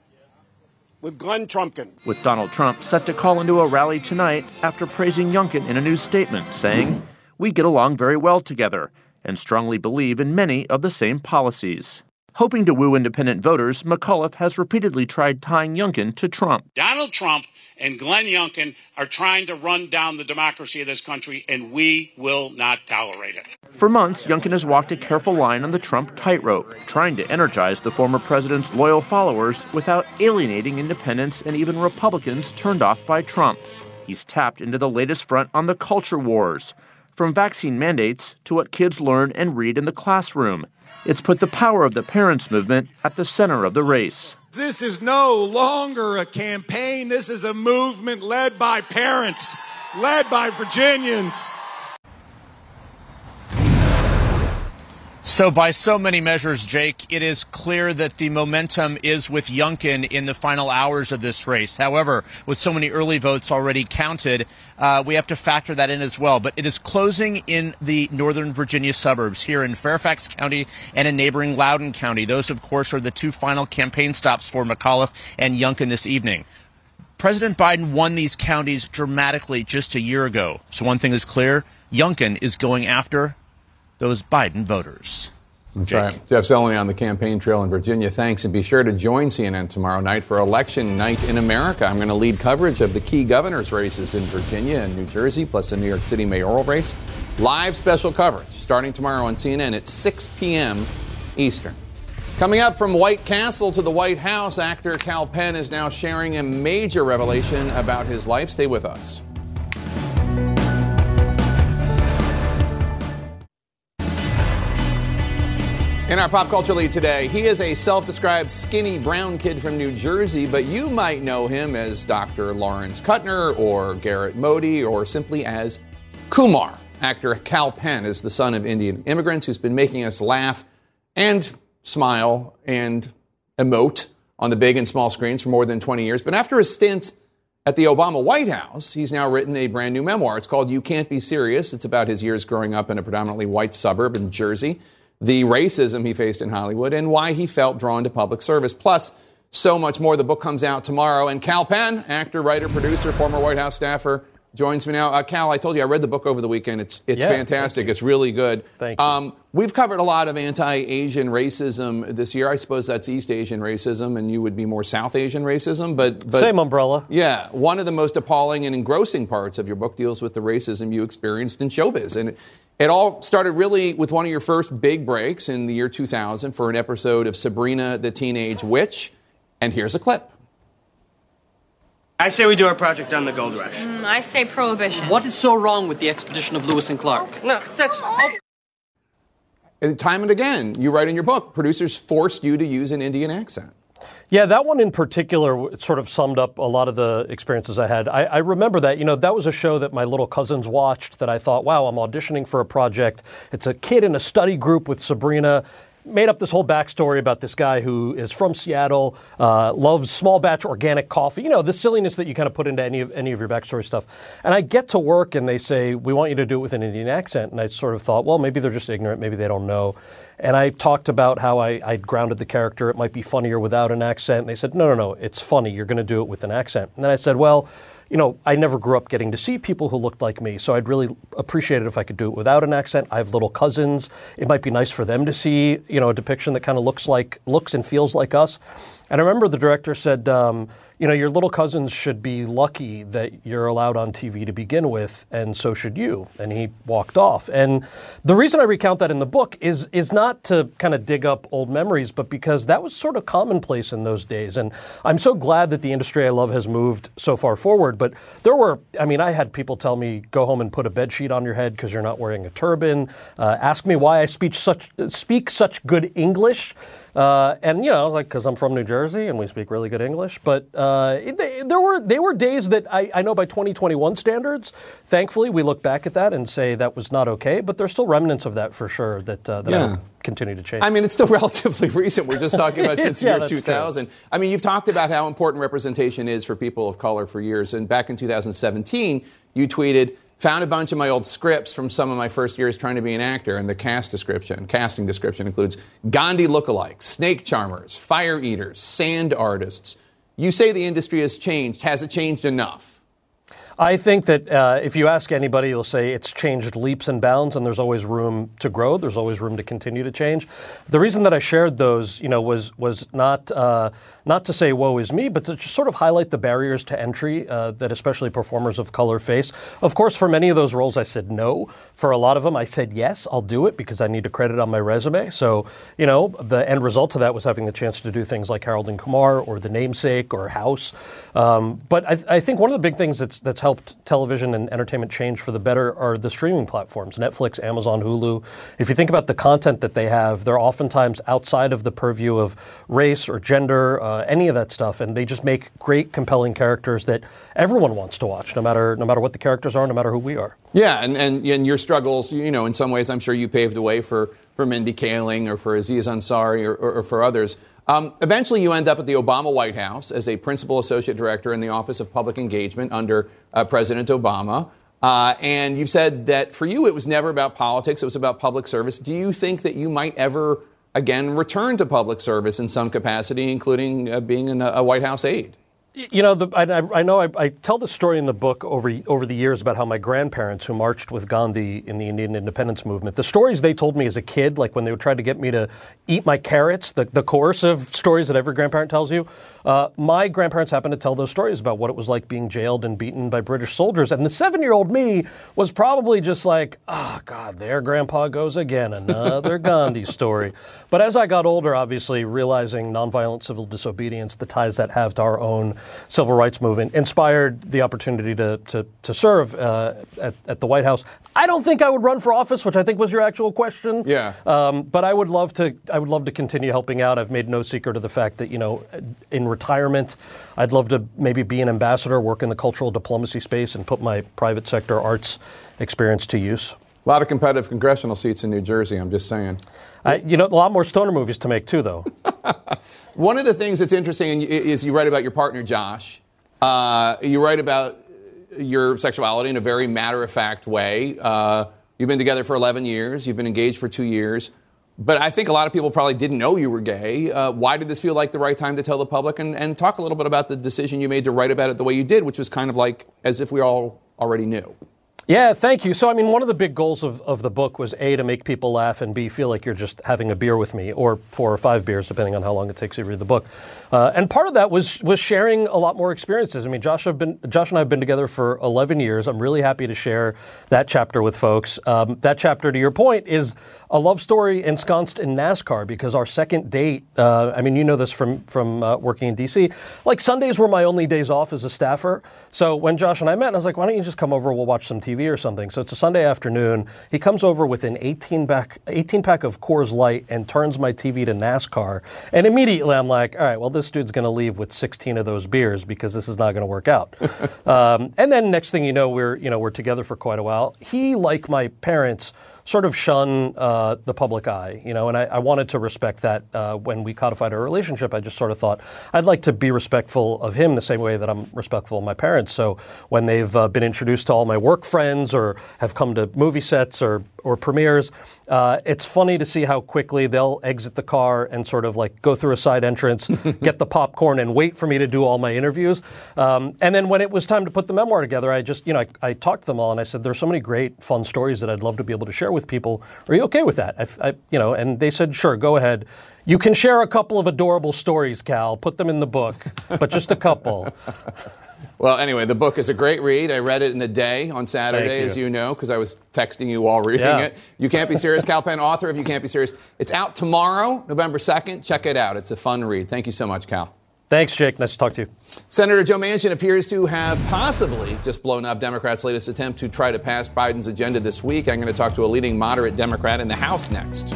with Glenn Trumpkin. With Donald Trump set to call into a rally tonight after praising Youngkin in a new statement, saying, We get along very well together and strongly believe in many of the same policies. Hoping to woo independent voters, McAuliffe has repeatedly tried tying Youngkin to Trump. Donald Trump and Glenn Youngkin are trying to run down the democracy of this country, and we will not tolerate it. For months, Youngkin has walked a careful line on the Trump tightrope, trying to energize the former president's loyal followers without alienating independents and even Republicans turned off by Trump. He's tapped into the latest front on the culture wars, from vaccine mandates to what kids learn and read in the classroom it's put the power of the parents' movement at the center of the race. This is no longer a campaign. This is a movement led by parents, led by Virginians. So, by so many measures, Jake, it is clear that the momentum is with Youngkin in the final hours of this race. However, with so many early votes already counted, uh, we have to factor that in as well. But it is closing in the northern Virginia suburbs here in Fairfax County and in neighboring Loudoun County. Those, of course, are the two final campaign stops for McAuliffe and Youngkin this evening. President Biden won these counties dramatically just a year ago. So, one thing is clear Youngkin is going after those Biden voters. That's right. Jeff Zeleny on the campaign trail in Virginia. Thanks. And be sure to join CNN tomorrow night for Election Night in America. I'm going to lead coverage of the key governor's races in Virginia and New Jersey, plus the New York City mayoral race. Live special coverage starting tomorrow on CNN at 6 p.m. Eastern. Coming up from White Castle to the White House, actor Kal Penn is now sharing a major revelation about his life. Stay with us. In our pop culture lead today, he is a self described skinny brown kid from New Jersey, but you might know him as Dr. Lawrence Kutner or Garrett Modi or simply as Kumar. Actor Kal Penn is the son of Indian immigrants who's been making us laugh and smile and emote on the big and small screens for more than 20 years. But after a stint at the Obama White House, he's now written a brand new memoir. It's called You Can't Be Serious. It's about his years growing up in a predominantly white suburb in Jersey the racism he faced in Hollywood, and why he felt drawn to public service. Plus, so much more. The book comes out tomorrow. And Kal Penn, actor, writer, producer, former White House staffer, joins me now. Uh, Kal, I told you I read the book over the weekend. It's it's Yeah, fantastic. It's really good. Thank you. Um, we've covered a lot of anti-Asian racism this year. I suppose that's East Asian racism, and you would be more South Asian racism. But, but Same umbrella. yeah, one of the most appalling and engrossing parts of your book deals with the racism you experienced in showbiz. And it, it all started really with one of your first big breaks in the year 2000 for an episode of Sabrina the Teenage Witch. And here's a clip. I say we do our project on the gold rush. Mm, I say prohibition. What is so wrong with the expedition of Lewis and Clark? No, that's. And time and again, you write in your book, producers forced you to use an Indian accent. Yeah, that one in particular sort of summed up a lot of the experiences I had. I, I remember that, you know, that was a show that my little cousins watched that I thought, wow, I'm auditioning for a project. It's a kid in a study group with Sabrina. Made up this whole backstory about this guy who is from Seattle, uh, loves small batch organic coffee. You know, the silliness that you kind of put into any of any of your backstory stuff. And I get to work and they say, we want you to do it with an Indian accent. And I sort of thought, well, maybe they're just ignorant, maybe they don't know. And I talked about how I, I grounded the character. It might be funnier without an accent. And they said, no, no, no, it's funny. You're going to do it with an accent. And then I said, well, you know, I never grew up getting to see people who looked like me, so I'd really appreciate it if I could do it without an accent. I have little cousins. It might be nice for them to see, you know, a depiction that kind of looks like, looks and feels like us. And I remember the director said, um, you know, your little cousins should be lucky that you're allowed on TV to begin with, and so should you. And he walked off. And the reason I recount that in the book is is not to kind of dig up old memories, but because that was sort of commonplace in those days. And I'm so glad that the industry I love has moved so far forward. But there were, I mean, I had people tell me, go home and put a bed sheet on your head because you're not wearing a turban. Uh, ask me why I speak such speak such good English. Uh, and you know, I was like, because I'm from New Jersey and we speak really good English. But uh, they, there were they were days that I, I know by 2021 standards. Thankfully, we look back at that and say that was not okay. But there's still remnants of that for sure that uh, that Yeah. continue to change. I mean, it's still relatively recent. We're just talking about since Yeah, year that's true. 2000. I mean, you've talked about how important representation is for people of color for years. And back in 2017, you tweeted, found a bunch of my old scripts from some of my first years trying to be an actor. And the cast description, casting description includes Gandhi lookalikes, snake charmers, fire eaters, sand artists. You say the industry has changed. Has it changed enough? I think that uh, if you ask anybody, they'll say it's changed leaps and bounds, and there's always room to grow. There's always room to continue to change. The reason that I shared those, you know, was was not uh, not to say woe is me, but to just sort of highlight the barriers to entry uh, that especially performers of color face. Of course, for many of those roles, I said no. For a lot of them, I said yes, I'll do it because I need a credit on my resume. So, you know, the end result of that was having the chance to do things like Harold and Kumar or The Namesake or House. Um, but I, I think one of the big things that's that's helped television and entertainment change for the better are the streaming platforms Netflix, Amazon, Hulu. If you think about the content that they have, they're oftentimes outside of the purview of race or gender, uh, any of that stuff, and they just make great, compelling characters that everyone wants to watch, no matter no matter what the characters are, no matter who we are. Yeah, and, and, and your struggles, you know, in some ways, I'm sure you paved the way for, for Mindy Kaling or for Aziz Ansari or, or, or for others. Um, eventually, you end up at the Obama White House as a principal associate director in the Office of Public Engagement under uh, President Obama. Uh, and you've said that for you, it was never about politics, it was about public service. Do you think that you might ever again return to public service in some capacity, including uh, being an, a White House aide? You know, the, I, I, know I, I, tell the story in the book over over the years about how my grandparents, who marched with Gandhi in the Indian independence movement, the stories they told me as a kid, like when they would try to get me to eat my carrots, the, the coercive stories that every grandparent tells you, uh, my grandparents happened to tell those stories about what it was like being jailed and beaten by British soldiers. And the seven year old me was probably just like, oh, God, there grandpa goes again, another Gandhi story. But as I got older, obviously, realizing nonviolent civil disobedience, the ties that have to our own civil rights movement, inspired the opportunity to, to, to serve uh, at, at the White House. I don't think I would run for office, which I think was your actual question. Yeah. Um, but I would love to. I would love to continue helping out. I've made no secret of the fact that you know, in retirement, I'd love to maybe be an ambassador, work in the cultural diplomacy space, and put my private sector arts experience to use. A lot of competitive congressional seats in New Jersey. I'm just saying. I, you know, a lot more stoner movies to make too, though. One of the things that's interesting is you write about your partner Josh. Uh, you write about your sexuality in a very matter of fact way. Uh, you've been together for 11 years, you've been engaged for two years. But I think a lot of people probably didn't know you were gay. Uh, why did this feel like the right time to tell the public? And, and talk a little bit about the decision you made to write about it the way you did, which was kind of like as if we all already knew. Yeah, thank you. So, I mean, one of the big goals of, of the book was A, to make people laugh, and B, feel like you're just having a beer with me, or four or five beers, depending on how long it takes you to read the book. Uh, and part of that was was sharing a lot more experiences. I mean, Josh, have been, Josh and I have been together for 11 years. I'm really happy to share that chapter with folks. Um, that chapter, to your point, is a love story ensconced in NASCAR because our second date, uh, I mean, you know this from, from uh, working in D.C., like Sundays were my only days off as a staffer. So when Josh and I met, I was like, why don't you just come over? We'll watch some TV or something. So it's a Sunday afternoon. He comes over with an 18 pack, 18 pack of Coors Light and turns my TV to NASCAR. And immediately I'm like, all right, well, this dude's going to leave with 16 of those beers because this is not going to work out. um, and then next thing you know, we're you know we're together for quite a while. He, like my parents, sort of shun uh, the public eye, you know, and I, I wanted to respect that uh, when we codified our relationship. I just sort of thought I'd like to be respectful of him the same way that I'm respectful of my parents. So when they've uh, been introduced to all my work friends or have come to movie sets or or premieres, uh, it's funny to see how quickly they'll exit the car and sort of like go through a side entrance, get the popcorn, and wait for me to do all my interviews. Um, and then when it was time to put the memoir together, I just, you know, I, I, talked to them all and I said, "There's so many great, fun stories that I'd love to be able to share with people. Are you okay with that?" I, I, you know, and they said, "Sure, go ahead." You can share a couple of adorable stories, Kal. Put them in the book, but just a couple. Well, anyway, the book is a great read. I read it in a day on Saturday, you. as you know, because I was texting you while reading yeah. it. You Can't Be Serious, Kal Penn, author of You Can't Be Serious. It's out tomorrow, November 2nd. Check it out. It's a fun read. Thank you so much, Kal. Thanks, Jake. Nice to talk to you. Senator Joe Manchin appears to have possibly just blown up Democrats' latest attempt to try to pass Biden's agenda this week. I'm going to talk to a leading moderate Democrat in the House next.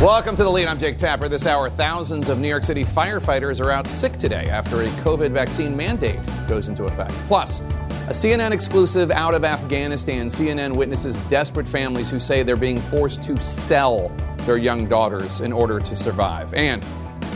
Welcome to the lead. I'm Jake Tapper. This hour, thousands of New York City firefighters are out sick today after a COVID vaccine mandate goes into effect. Plus, a CNN exclusive out of Afghanistan. CNN witnesses desperate families who say they're being forced to sell their young daughters in order to survive. And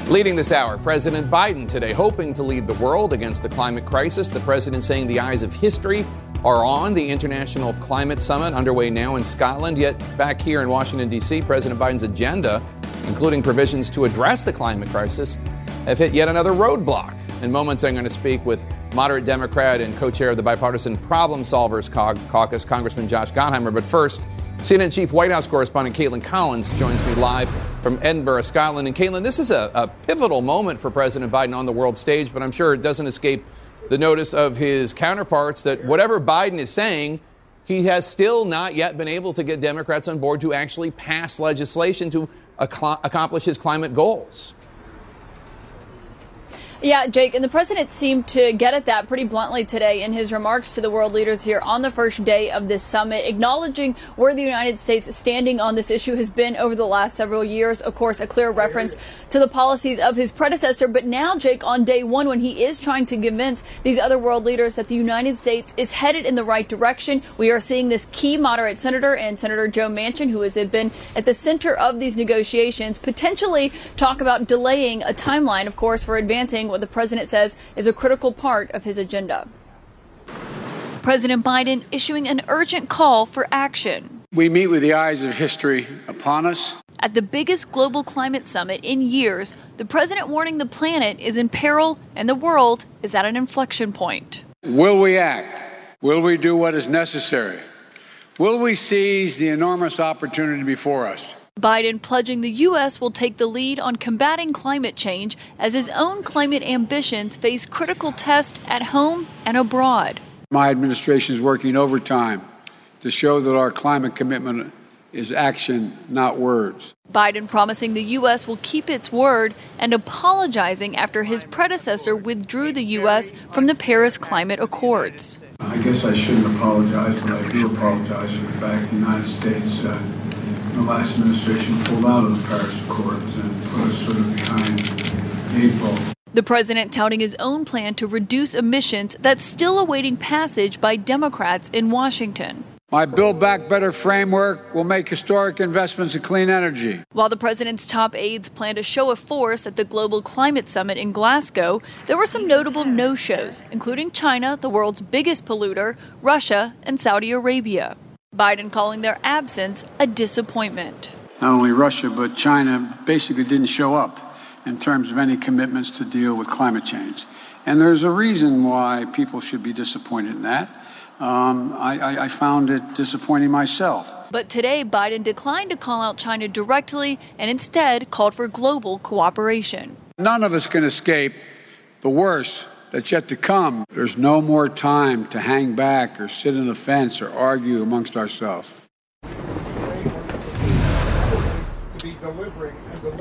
leading this hour, President Biden today hoping to lead the world against the climate crisis. The president saying the eyes of history are on the International Climate Summit underway now in Scotland. Yet back here in Washington, D.C., President Biden's agenda, including provisions to address the climate crisis, have hit yet another roadblock. In moments, I'm going to speak with moderate Democrat and co chair of the Bipartisan Problem Solvers Caucus, Congressman Josh Gottheimer. But first, CNN Chief White House correspondent Kaitlan Collins joins me live from Edinburgh, Scotland. And Caitlin, this is a, a pivotal moment for President Biden on the world stage, but I'm sure it doesn't escape the notice of his counterparts that whatever Biden is saying, he has still not yet been able to get Democrats on board to actually pass legislation to ac- accomplish his climate goals. Yeah, Jake, and the president seemed to get at that pretty bluntly today in his remarks to the world leaders here on the first day of this summit, acknowledging where the United States standing on this issue has been over the last several years. Of course, a clear reference to the policies of his predecessor. But now, Jake, on day one, when he is trying to convince these other world leaders that the United States is headed in the right direction, we are seeing this key moderate senator and Senator Joe Manchin, who has been at the center of these negotiations, potentially talk about delaying a timeline, of course, for advancing what the president says is a critical part of his agenda. President Biden issuing an urgent call for action. We meet with the eyes of history upon us. At the biggest global climate summit in years, the president warning the planet is in peril and the world is at an inflection point. Will we act? Will we do what is necessary? Will we seize the enormous opportunity before us? Biden pledging the U.S. will take the lead on combating climate change as his own climate ambitions face critical tests at home and abroad. My administration is working overtime to show that our climate commitment is action, not words. Biden promising the U.S. will keep its word and apologizing after his predecessor withdrew the U.S. from the Paris Climate Accords. I guess I shouldn't apologize, but I do apologize for the fact the United States, uh, the last administration, pulled out of the Paris Accords and put us sort of behind the eight ball. The president touting his own plan to reduce emissions that's still awaiting passage by Democrats in Washington. My Build Back Better framework will make historic investments in clean energy. While the president's top aides plan to show a force at the Global Climate Summit in Glasgow, there were some notable no shows, including China, the world's biggest polluter, Russia, and Saudi Arabia. Biden calling their absence a disappointment. Not only Russia, but China basically didn't show up in terms of any commitments to deal with climate change. And there's a reason why people should be disappointed in that. Um, I, I, found it disappointing myself. But today, Biden declined to call out China directly and instead called for global cooperation. None of us can escape the worst that's yet to come. There's no more time to hang back or sit on the fence or argue amongst ourselves.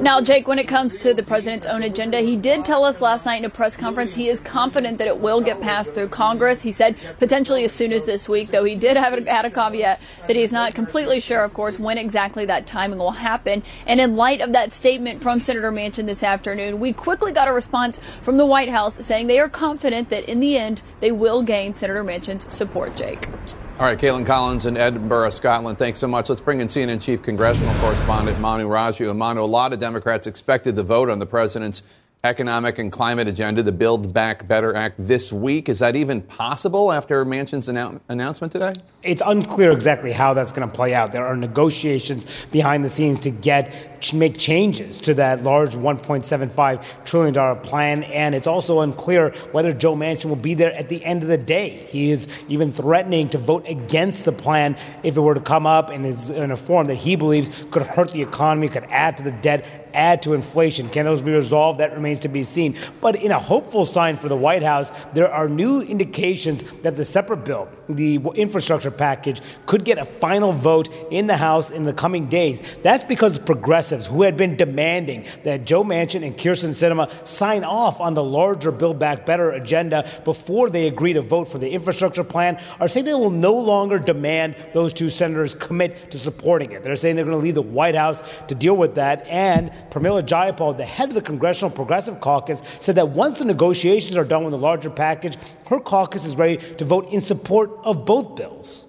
Now, Jake, when it comes to the president's own agenda, he did tell us last night in a press conference he is confident that it will get passed through Congress. He said potentially as soon as this week, though he did have a, a caveat that he's not completely sure, of course, when exactly that timing will happen. And in light of that statement from Senator Manchin this afternoon, we quickly got a response from the White House saying they are confident that in the end they will gain Senator Manchin's support, Jake. All right, Kaitlan Collins in Edinburgh, Scotland. Thanks so much. Let's bring in CNN chief congressional correspondent Manu Raju. Manu, a lot of Democrats expected the vote on the president's economic and climate agenda, the Build Back Better Act, this week. Is that even possible after Manchin's annou- announcement today? It's unclear exactly how that's going to play out. There are negotiations behind the scenes to get make changes to that large 1.75 trillion dollar plan, and it's also unclear whether Joe Manchin will be there at the end of the day. He is even threatening to vote against the plan if it were to come up and is in a form that he believes could hurt the economy, could add to the debt, add to inflation. Can those be resolved? That remains to be seen. But in a hopeful sign for the White House, there are new indications that the separate bill, the infrastructure package, could get a final vote in the House in the coming days. That's because progressives who had been demanding that Joe Manchin and Kyrsten Sinema sign off on the larger Build Back Better agenda before they agree to vote for the infrastructure plan are saying they will no longer demand those two senators commit to supporting it. They're saying they're going to leave the White House to deal with that. And Pramila Jayapal, the head of the Congressional Progressive Caucus, said that once the negotiations are done with the larger package, her caucus is ready to vote in support of both bills.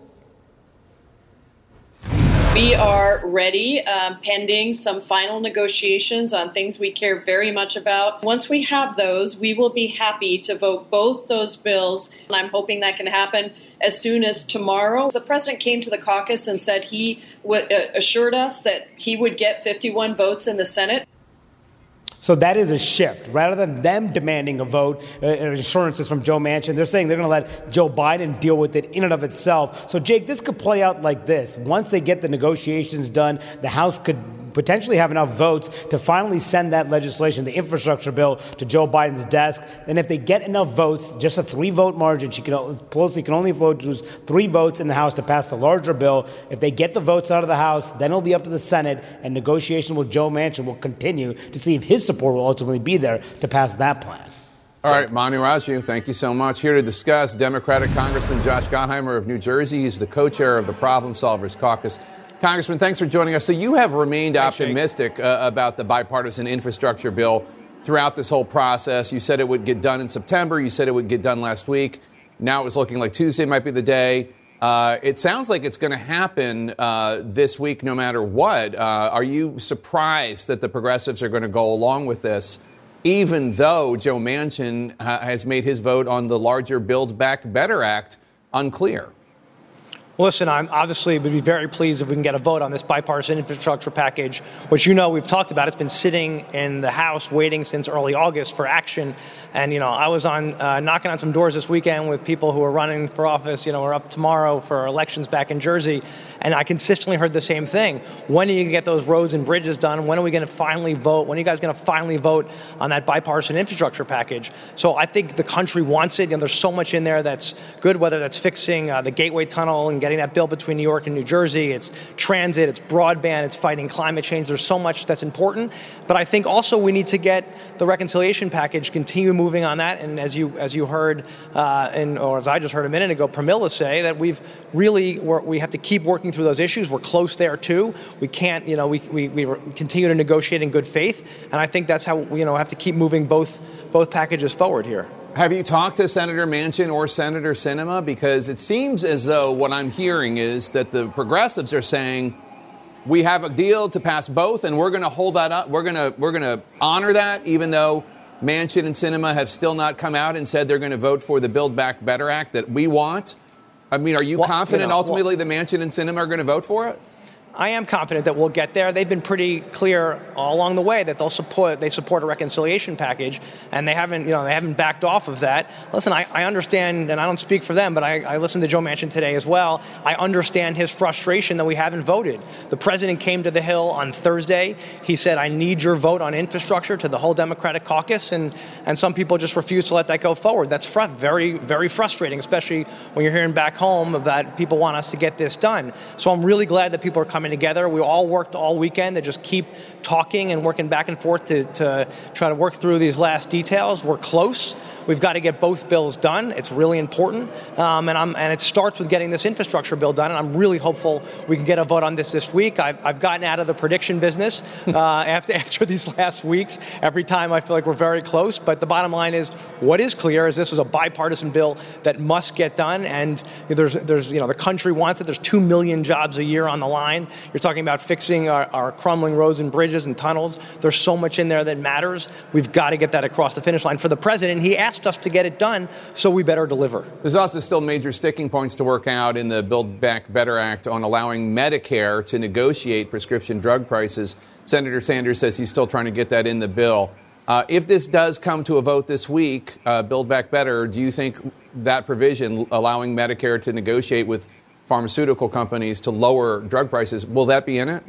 We are ready, um, pending some final negotiations on things we care very much about. Once we have those, we will be happy to vote both those bills. And I'm hoping that can happen as soon as tomorrow. The president came to the caucus and said he w- uh, assured us that he would get 51 votes in the Senate. So that is a shift. Rather than them demanding a vote, uh, assurances from Joe Manchin, they're saying they're going to let Joe Biden deal with it in and of itself. So, Jake, this could play out like this. Once they get the negotiations done, the House could potentially have enough votes to finally send that legislation, the infrastructure bill, to Joe Biden's desk. And if they get enough votes, just a three vote margin, she can, Pelosi can only vote use three votes in the House to pass the larger bill. If they get the votes out of the House, then it'll be up to the Senate, and negotiation with Joe Manchin will continue to see if his support will ultimately be there to pass that plan. All right, Manu Raju, thank you so much. Here to discuss Democratic Congressman Josh Gottheimer of New Jersey. He's the co chair of the Problem Solvers Caucus. Congressman, thanks for joining us. So, you have remained optimistic uh, about the bipartisan infrastructure bill throughout this whole process. You said it would get done in September. You said it would get done last week. Now it's looking like Tuesday might be the day. Uh, it sounds like it's going to happen uh, this week no matter what. Uh, are you surprised that the progressives are going to go along with this, even though Joe Manchin has made his vote on the larger Build Back Better Act unclear? listen, I'm obviously would be very pleased if we can get a vote on this bipartisan infrastructure package, which you know we've talked about. It's been sitting in the House waiting since early August for action. And you know, I was on uh, knocking on some doors this weekend with people who are running for office. You know, we're up tomorrow for elections back in Jersey, and I consistently heard the same thing. When are you going to get those roads and bridges done? When are we going to finally vote? When are you guys going to finally vote on that bipartisan infrastructure package? So I think the country wants it, and there's so much in there that's good. Whether that's fixing uh, the Gateway Tunnel and getting that bill between New York and New Jersey, it's transit, it's broadband, it's fighting climate change. There's so much that's important. But I think also we need to get the reconciliation package continue moving on that. And as you as you heard, uh, and or as I just heard a minute ago, Pramila say that we've really we have to keep working through those issues. We're close there too. We can't, you know, we, we, we continue to negotiate in good faith, and I think that's how we, you know have to keep moving both both packages forward here. Have you talked to Senator Manchin or Senator Sinema? Because it seems as though what I'm hearing is that the progressives are saying we have a deal to pass both, and we're going to hold that up. We're going to we're going to honor that, even though Manchin and Sinema have still not come out and said they're going to vote for the Build Back Better Act that we want. I mean, are you well, confident you know, ultimately well, the Manchin and Sinema are going to vote for it? I am confident that we'll get there. They've been pretty clear all along the way that they'll support they support a reconciliation package, and they haven't you know they haven't backed off of that. Listen, I, I understand, and I don't speak for them, but I, I listened to Joe Manchin today as well. I understand his frustration that we haven't voted. The president came to the Hill on Thursday. He said, "I need your vote on infrastructure" to the whole Democratic caucus, and and some people just refuse to let that go forward. That's fr- very very frustrating, especially when you're hearing back home that people want us to get this done. So I'm really glad that people are coming coming together. We all worked all weekend to just keep talking and working back and forth to, to try to work through these last details. We're close. We've got to get both bills done. It's really important, um, and, and, it starts with getting this infrastructure bill done. And I'm really hopeful we can get a vote on this this week. I've, I've gotten out of the prediction business uh, after after these last weeks. Every time I feel like we're very close, but the bottom line is, what is clear is this is a bipartisan bill that must get done, and there's there's you know the country wants it. There's two million jobs a year on the line. You're talking about fixing our, our crumbling roads and bridges and tunnels. There's so much in there that matters. We've got to get that across the finish line for the president. He asked asked us to get it done, so we better deliver. There's also still major sticking points to work out in the Build Back Better Act on allowing Medicare to negotiate prescription drug prices. Senator Sanders says he's still trying to get that in the bill. Uh, if this does come to a vote this week, uh, Build Back Better, do you think that provision allowing Medicare to negotiate with pharmaceutical companies to lower drug prices, will that be in it?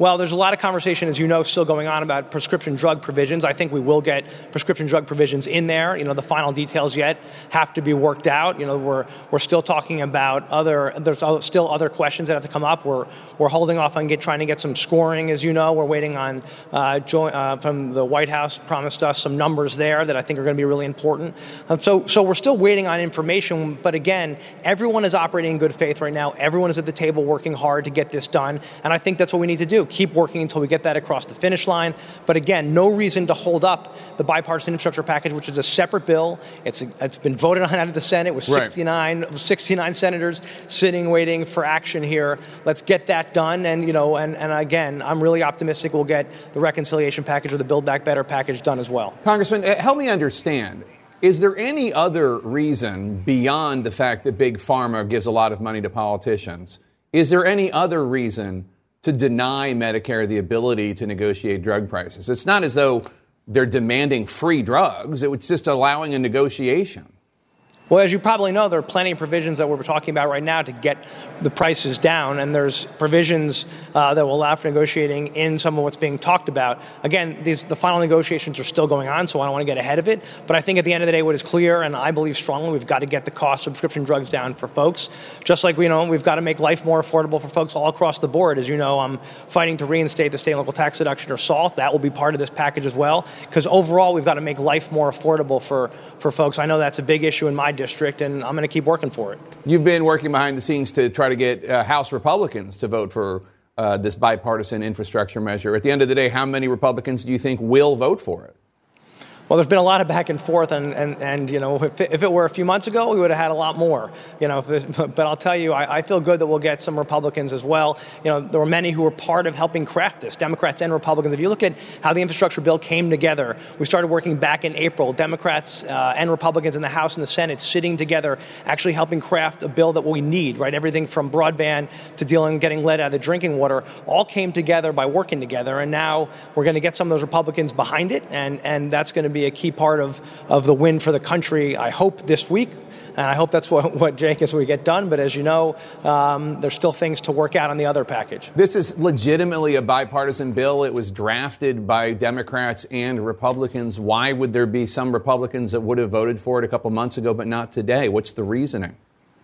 Well, there's a lot of conversation, as you know, still going on about prescription drug provisions. I think we will get prescription drug provisions in there. You know, the final details yet have to be worked out. You know, we're we're still talking about other. There's still other questions that have to come up. We're we're holding off on get, trying to get some scoring, as you know. We're waiting on uh, uh, from the White House promised us some numbers there that I think are going to be really important. Um, so so we're still waiting on information. But again, everyone is operating in good faith right now. Everyone is at the table working hard to get this done, and I think that's what we need to do keep working until we get that across the finish line. But again, no reason to hold up the bipartisan infrastructure package, which is a separate bill. It's, a, it's been voted on out of the Senate with 69, right. 69 senators sitting waiting for action here. Let's get that done. And, you know, and, and again, I'm really optimistic we'll get the reconciliation package or the Build Back Better package done as well. Congressman, eh, help me understand. Is there any other reason beyond the fact that Big Pharma gives a lot of money to politicians? Is there any other reason to deny Medicare the ability to negotiate drug prices. It's not as though they're demanding free drugs, it's just allowing a negotiation. Well, as you probably know, there are plenty of provisions that we're talking about right now to get the prices down, and there's provisions uh, that will allow for negotiating in some of what's being talked about. Again, these, the final negotiations are still going on, so I don't want to get ahead of it. But I think at the end of the day, what is clear, and I believe strongly, we've got to get the cost of prescription drugs down for folks. Just like you know, we've got to make life more affordable for folks all across the board. As you know, I'm fighting to reinstate the state and local tax deduction or SALT. That will be part of this package as well, because overall, we've got to make life more affordable for for folks. I know that's a big issue in my district, and I'm going to keep working for it. You've been working behind the scenes to try to get uh, House Republicans to vote for uh, this bipartisan infrastructure measure. At the end of the day, how many Republicans do you think will vote for it? Well, there's been a lot of back and forth, and, and, and you know, if it, if it were a few months ago, we would have had a lot more. You know, this, but I'll tell you, I, I, feel good that we'll get some Republicans as well. You know, there were many who were part of helping craft this, Democrats and Republicans. If you look at how the infrastructure bill came together, we started working back in April. Democrats uh, and Republicans in the House and the Senate sitting together, actually helping craft a bill that we need. Right, everything from broadband to dealing getting lead out of the drinking water, all came together by working together. And now we're going to get some of those Republicans behind it, and and that's going to be be a key part of, of the win for the country, I hope, this week. And I hope that's what, what Jake is we get done. But as you know, um, there's still things to work out on the other package. This is legitimately a bipartisan bill. It was drafted by Democrats and Republicans. Why would there be some Republicans that would have voted for it a couple months ago, but not today? What's the reasoning?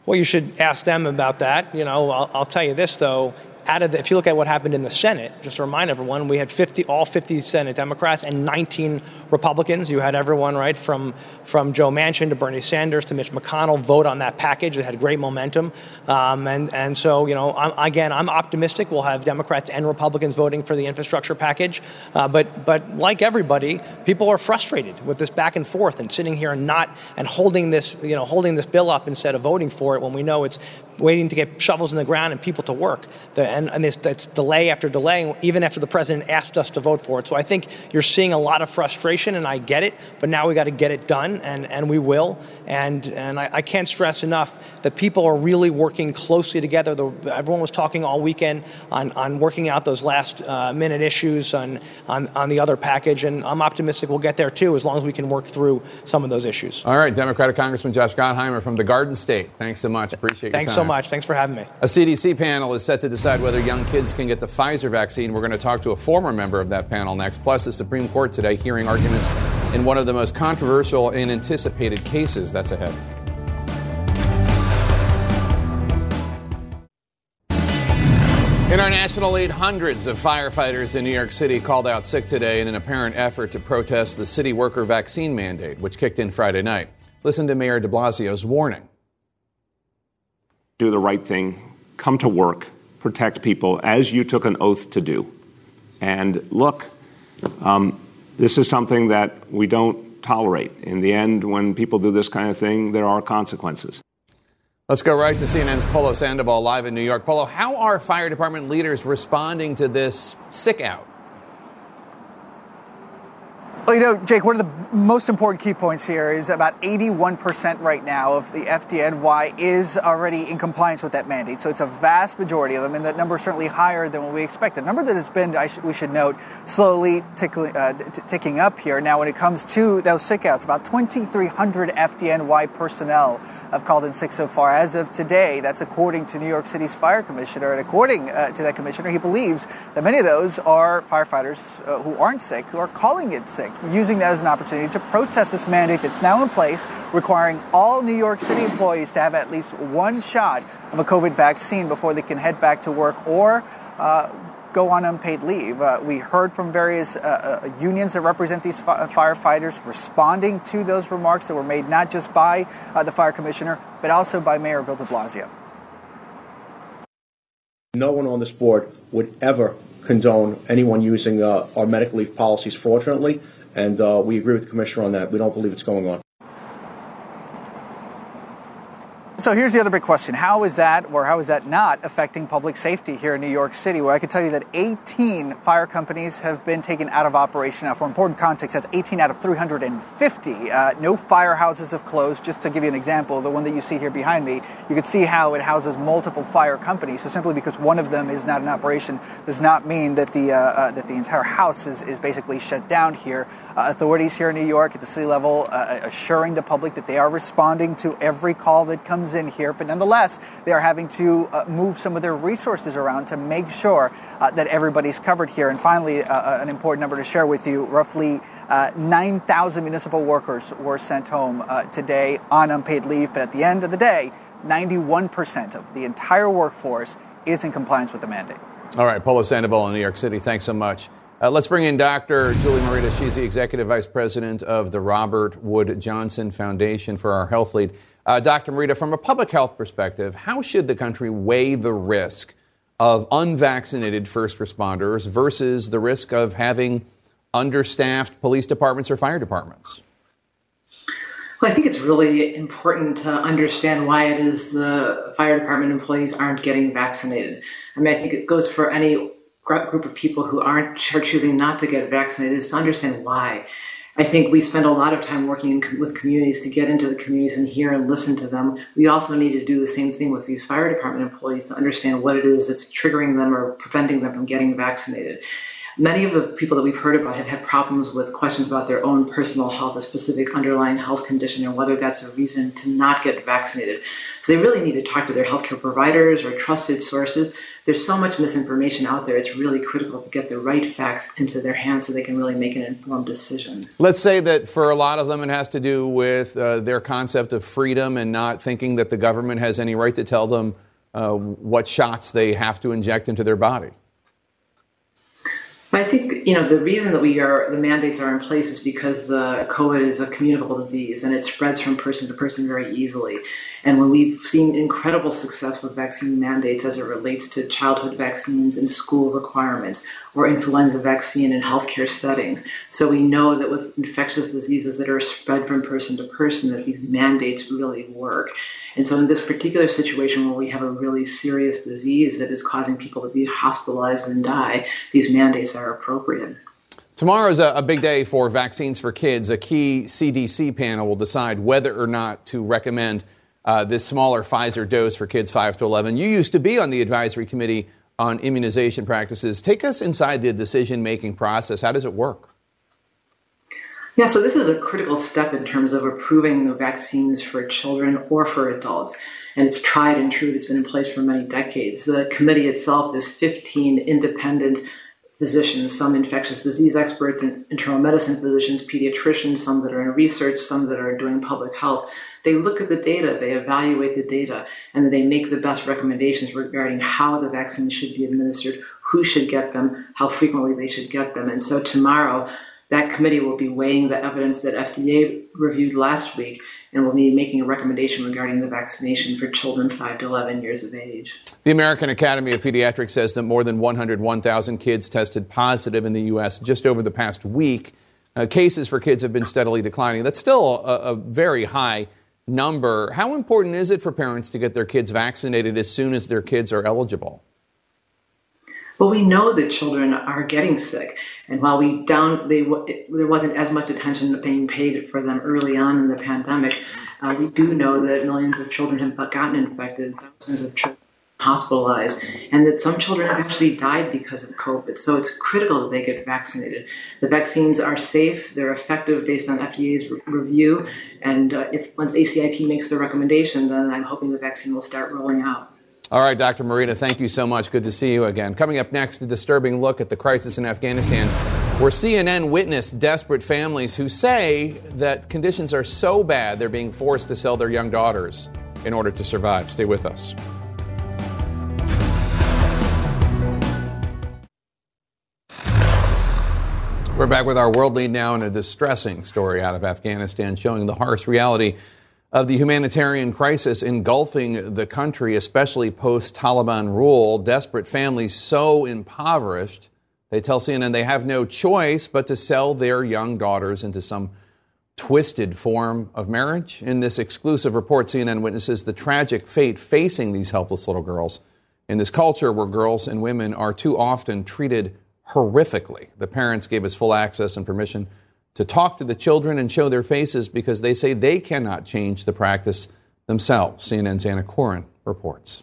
Well, you should ask them about that. You know, I'll, I'll tell you this though out of the, if you look at what happened in the Senate, just to remind everyone, we had 50, all 50 Senate Democrats and 19 Republicans. You had everyone, right, from, from Joe Manchin to Bernie Sanders to Mitch McConnell vote on that package. It had great momentum. Um, and, and so, you know, I'm, again, I'm optimistic we'll have Democrats and Republicans voting for the infrastructure package. Uh, but, but like everybody, people are frustrated with this back and forth and sitting here and not, and holding this, you know, holding this bill up instead of voting for it when we know it's waiting to get shovels in the ground and people to work. The, and, and it's, it's delay after delay, even after the president asked us to vote for it. So I think you're seeing a lot of frustration, and I get it. But now we got to get it done, and, and we will. And and I, I, can't stress enough that people are really working closely together. The, everyone was talking all weekend on, on working out those last uh, minute issues on, on on the other package, and I'm optimistic we'll get there too, as long as we can work through some of those issues. All right, Democratic Congressman Josh Gottheimer from the Garden State. Thanks so much. Appreciate. Thanks so much. Thanks for having me. A CDC panel is set to decide whether young kids can get the Pfizer vaccine. We're going to talk to a former member of that panel next. Plus, the Supreme Court today hearing arguments in one of the most controversial and anticipated cases. That's ahead. In our national lead, hundreds of firefighters in New York City called out sick today in an apparent effort to protest the city worker vaccine mandate, which kicked in Friday night. Listen to Mayor de Blasio's warning. Do the right thing, come to work, protect people as you took an oath to do. And look, um, this is something that we don't tolerate. In the end, when people do this kind of thing, there are consequences. Let's go right to CNN's Polo Sandoval live in New York. Polo, how are fire department leaders responding to this sick out? Well, you know, Jake, one of the most important key points here is about 81% right now of the FDNY is already in compliance with that mandate. So it's a vast majority of them, and that number is certainly higher than what we expected. A number that has been, sh- we should note, slowly tickling, uh, t- ticking up here. Now, when it comes to those sick outs, about 2,300 FDNY personnel have called in sick so far. As of today, that's according to New York City's fire commissioner. And according uh, to that commissioner, he believes that many of those are firefighters uh, who aren't sick, who are calling it sick using that as an opportunity to protest this mandate that's now in place, requiring all New York City employees to have at least one shot of a COVID vaccine before they can head back to work or uh, go on unpaid leave. Uh, we heard from various uh, uh unions that represent these fi- firefighters responding to those remarks that were made not just by uh, the fire commissioner, but also by Mayor Bill de Blasio. No one on this board would ever condone anyone using uh, our medical leave policies fraudulently. And uh, we agree with the commissioner on that. We don't believe it's going on. So here's the other big question. How is that, or how is that not affecting public safety here in New York City? Where I can tell you that 18 fire companies have been taken out of operation. Now, for important context, that's 18 out of 350. Uh, no firehouses have closed. Just to give you an example, the one that you see here behind me, you can see how it houses multiple fire companies. So simply because one of them is not in operation does not mean that the, uh, uh, that the entire house is, is basically shut down here. Uh, authorities here in New York at the city level uh, assuring the public that they are responding to every call that comes in here, but nonetheless, they are having to uh, move some of their resources around to make sure uh, that everybody's covered here. And finally, uh, uh an important number to share with you roughly uh, 9,000 municipal workers were sent home today on unpaid leave, but at the end of the day, 91% of the entire workforce is in compliance with the mandate. All right, Polo Sandoval in New York City, thanks so much. Uh, let's bring in Dr. Julie Morita. She's the Executive Vice President of the Robert Wood Johnson Foundation for our Health Lead. Uh, Dr. Morita, from a public health perspective, how should the country weigh the risk of unvaccinated first responders versus the risk of having understaffed police departments or fire departments? Well, I think it's really important to understand why it is the fire department employees aren't getting vaccinated. I mean, I think it goes for any group of people who aren't are choosing not to get vaccinated is to understand why. I think we spend a lot of time working in, with communities to get into the communities and hear and listen to them. We also need to do the same thing with these fire department employees to understand what it is that's triggering them or preventing them from getting vaccinated. Many of the people that we've heard about have had problems with questions about their own personal health, a specific underlying health condition, and whether that's a reason to not get vaccinated. So they really need to talk to their healthcare providers or trusted sources. There's so much misinformation out there. It's really critical to get the right facts into their hands so they can really make an informed decision. Let's say that for a lot of them, it has to do with uh, their concept of freedom and not thinking that the government has any right to tell them uh, what shots they have to inject into their body. I think you know the reason that we are the mandates are in place is because the COVID is a communicable disease and it spreads from person to person very easily. And when we've seen incredible success with vaccine mandates as it relates to childhood vaccines and school requirements or influenza vaccine in healthcare settings, so we know that with infectious diseases that are spread from person to person, that these mandates really work. And so, in this particular situation where we have a really serious disease that is causing people to be hospitalized and die, these mandates are appropriate. Tomorrow is a, big day for vaccines for kids. A key CDC panel will decide whether or not to recommend uh, this smaller Pfizer dose for kids 5 to 11. You used to be on the advisory committee on immunization practices. Take us inside the decision making process. How does it work? Yeah, so this is a critical step in terms of approving the vaccines for children or for adults. And it's tried and true. It's been in place for many decades. The committee itself is 15 independent physicians, some infectious disease experts, and internal medicine physicians, pediatricians, some that are in research, some that are doing public health. They look at the data, they evaluate the data, and they make the best recommendations regarding how the vaccines should be administered, who should get them, how frequently they should get them. And so tomorrow, that committee will be weighing the evidence that FDA reviewed last week and will be making a recommendation regarding the vaccination for children 5 to 11 years of age. The American Academy of Pediatrics says that more than 101,000 kids tested positive in the U.S. just over the past week. Uh, cases for kids have been steadily declining. That's still a, a very high number. How important is it for parents to get their kids vaccinated as soon as their kids are eligible? Well, we know that children are getting sick, and while we down, they there wasn't as much attention being paid for them early on in the pandemic. Uh, we do know that millions of children have gotten infected, thousands of children hospitalized, and that some children have actually died because of COVID. So it's critical that they get vaccinated. The vaccines are safe; they're effective based on FDA's re- review, and uh, if once ACIP makes the recommendation, then I'm hoping the vaccine will start rolling out. All right, Dr. Morita, thank you so much. Good to see you again. Coming up next, a disturbing look at the crisis in Afghanistan, where CNN witnessed desperate families who say that conditions are so bad they're being forced to sell their young daughters in order to survive. Stay with us. We're back with our world lead now in a distressing story out of Afghanistan showing the harsh reality of the humanitarian crisis engulfing the country, especially post Taliban rule. Desperate families so impoverished, they tell CNN they have no choice but to sell their young daughters into some twisted form of marriage. In this exclusive report, CNN witnesses the tragic fate facing these helpless little girls in this culture where girls and women are too often treated horrifically. The parents gave us full access and permission to talk to the children and show their faces because they say they cannot change the practice themselves. CNN's Anna Coren reports.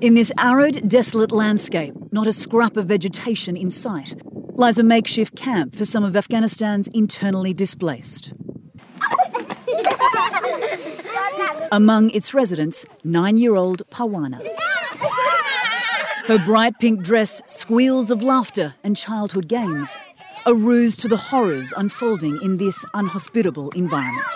In this arid, desolate landscape, not a scrap of vegetation in sight, lies a makeshift camp for some of Afghanistan's internally displaced. Among its residents, nine year old Parwana. Her bright pink dress squeals of laughter and childhood games, a ruse to the horrors unfolding in this unhospitable environment.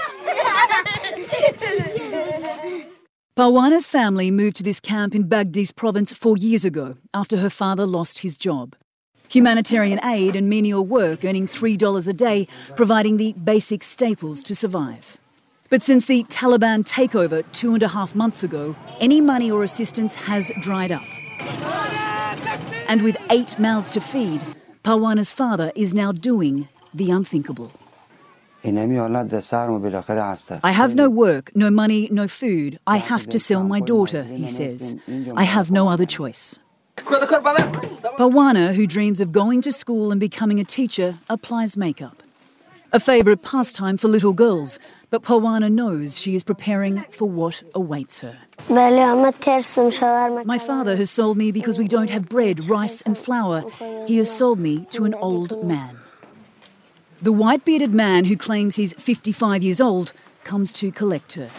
Parwana's family moved to this camp in Badghis province four years ago after her father lost his job. Humanitarian aid and menial work earning $3 a day, providing the basic staples to survive. But since the Taliban takeover two and a half months ago, any money or assistance has dried up. And with eight mouths to feed, Parwana's father is now doing the unthinkable. I have no work, no money, no food. I have to sell my daughter, he says. I have no other choice. Parwana, who dreams of going to school and becoming a teacher, applies makeup. A favourite pastime for little girls, but Parwana knows she is preparing for what awaits her. My father has sold me because we don't have bread, rice, and flour. He has sold me to an old man. The white bearded man who claims he's 55 years old comes to collect her.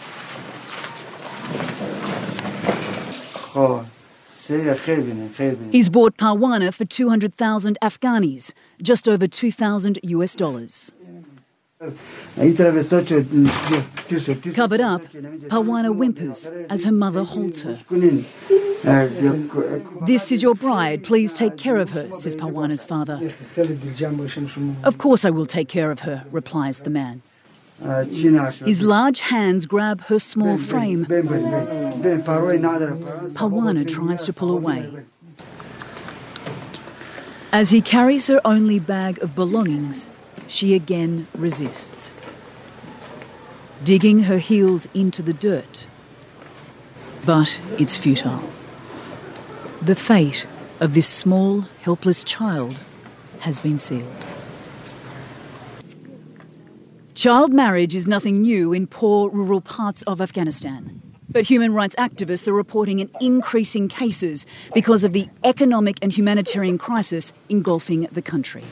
He's bought Parwana for 200,000 Afghanis, just over 2,000 US dollars. Covered up, Parwana whimpers as her mother holds her. This is your bride. Please take care of her, says Parwana's father. Of course I will take care of her, replies the man. His large hands grab her small frame. Parwana tries to pull away. As he carries her only bag of belongings, she again resists, digging her heels into the dirt. But it's futile. The fate of this small, helpless child has been sealed. Child marriage is nothing new in poor rural parts of Afghanistan. But human rights activists are reporting an increase in cases because of the economic and humanitarian crisis engulfing the country.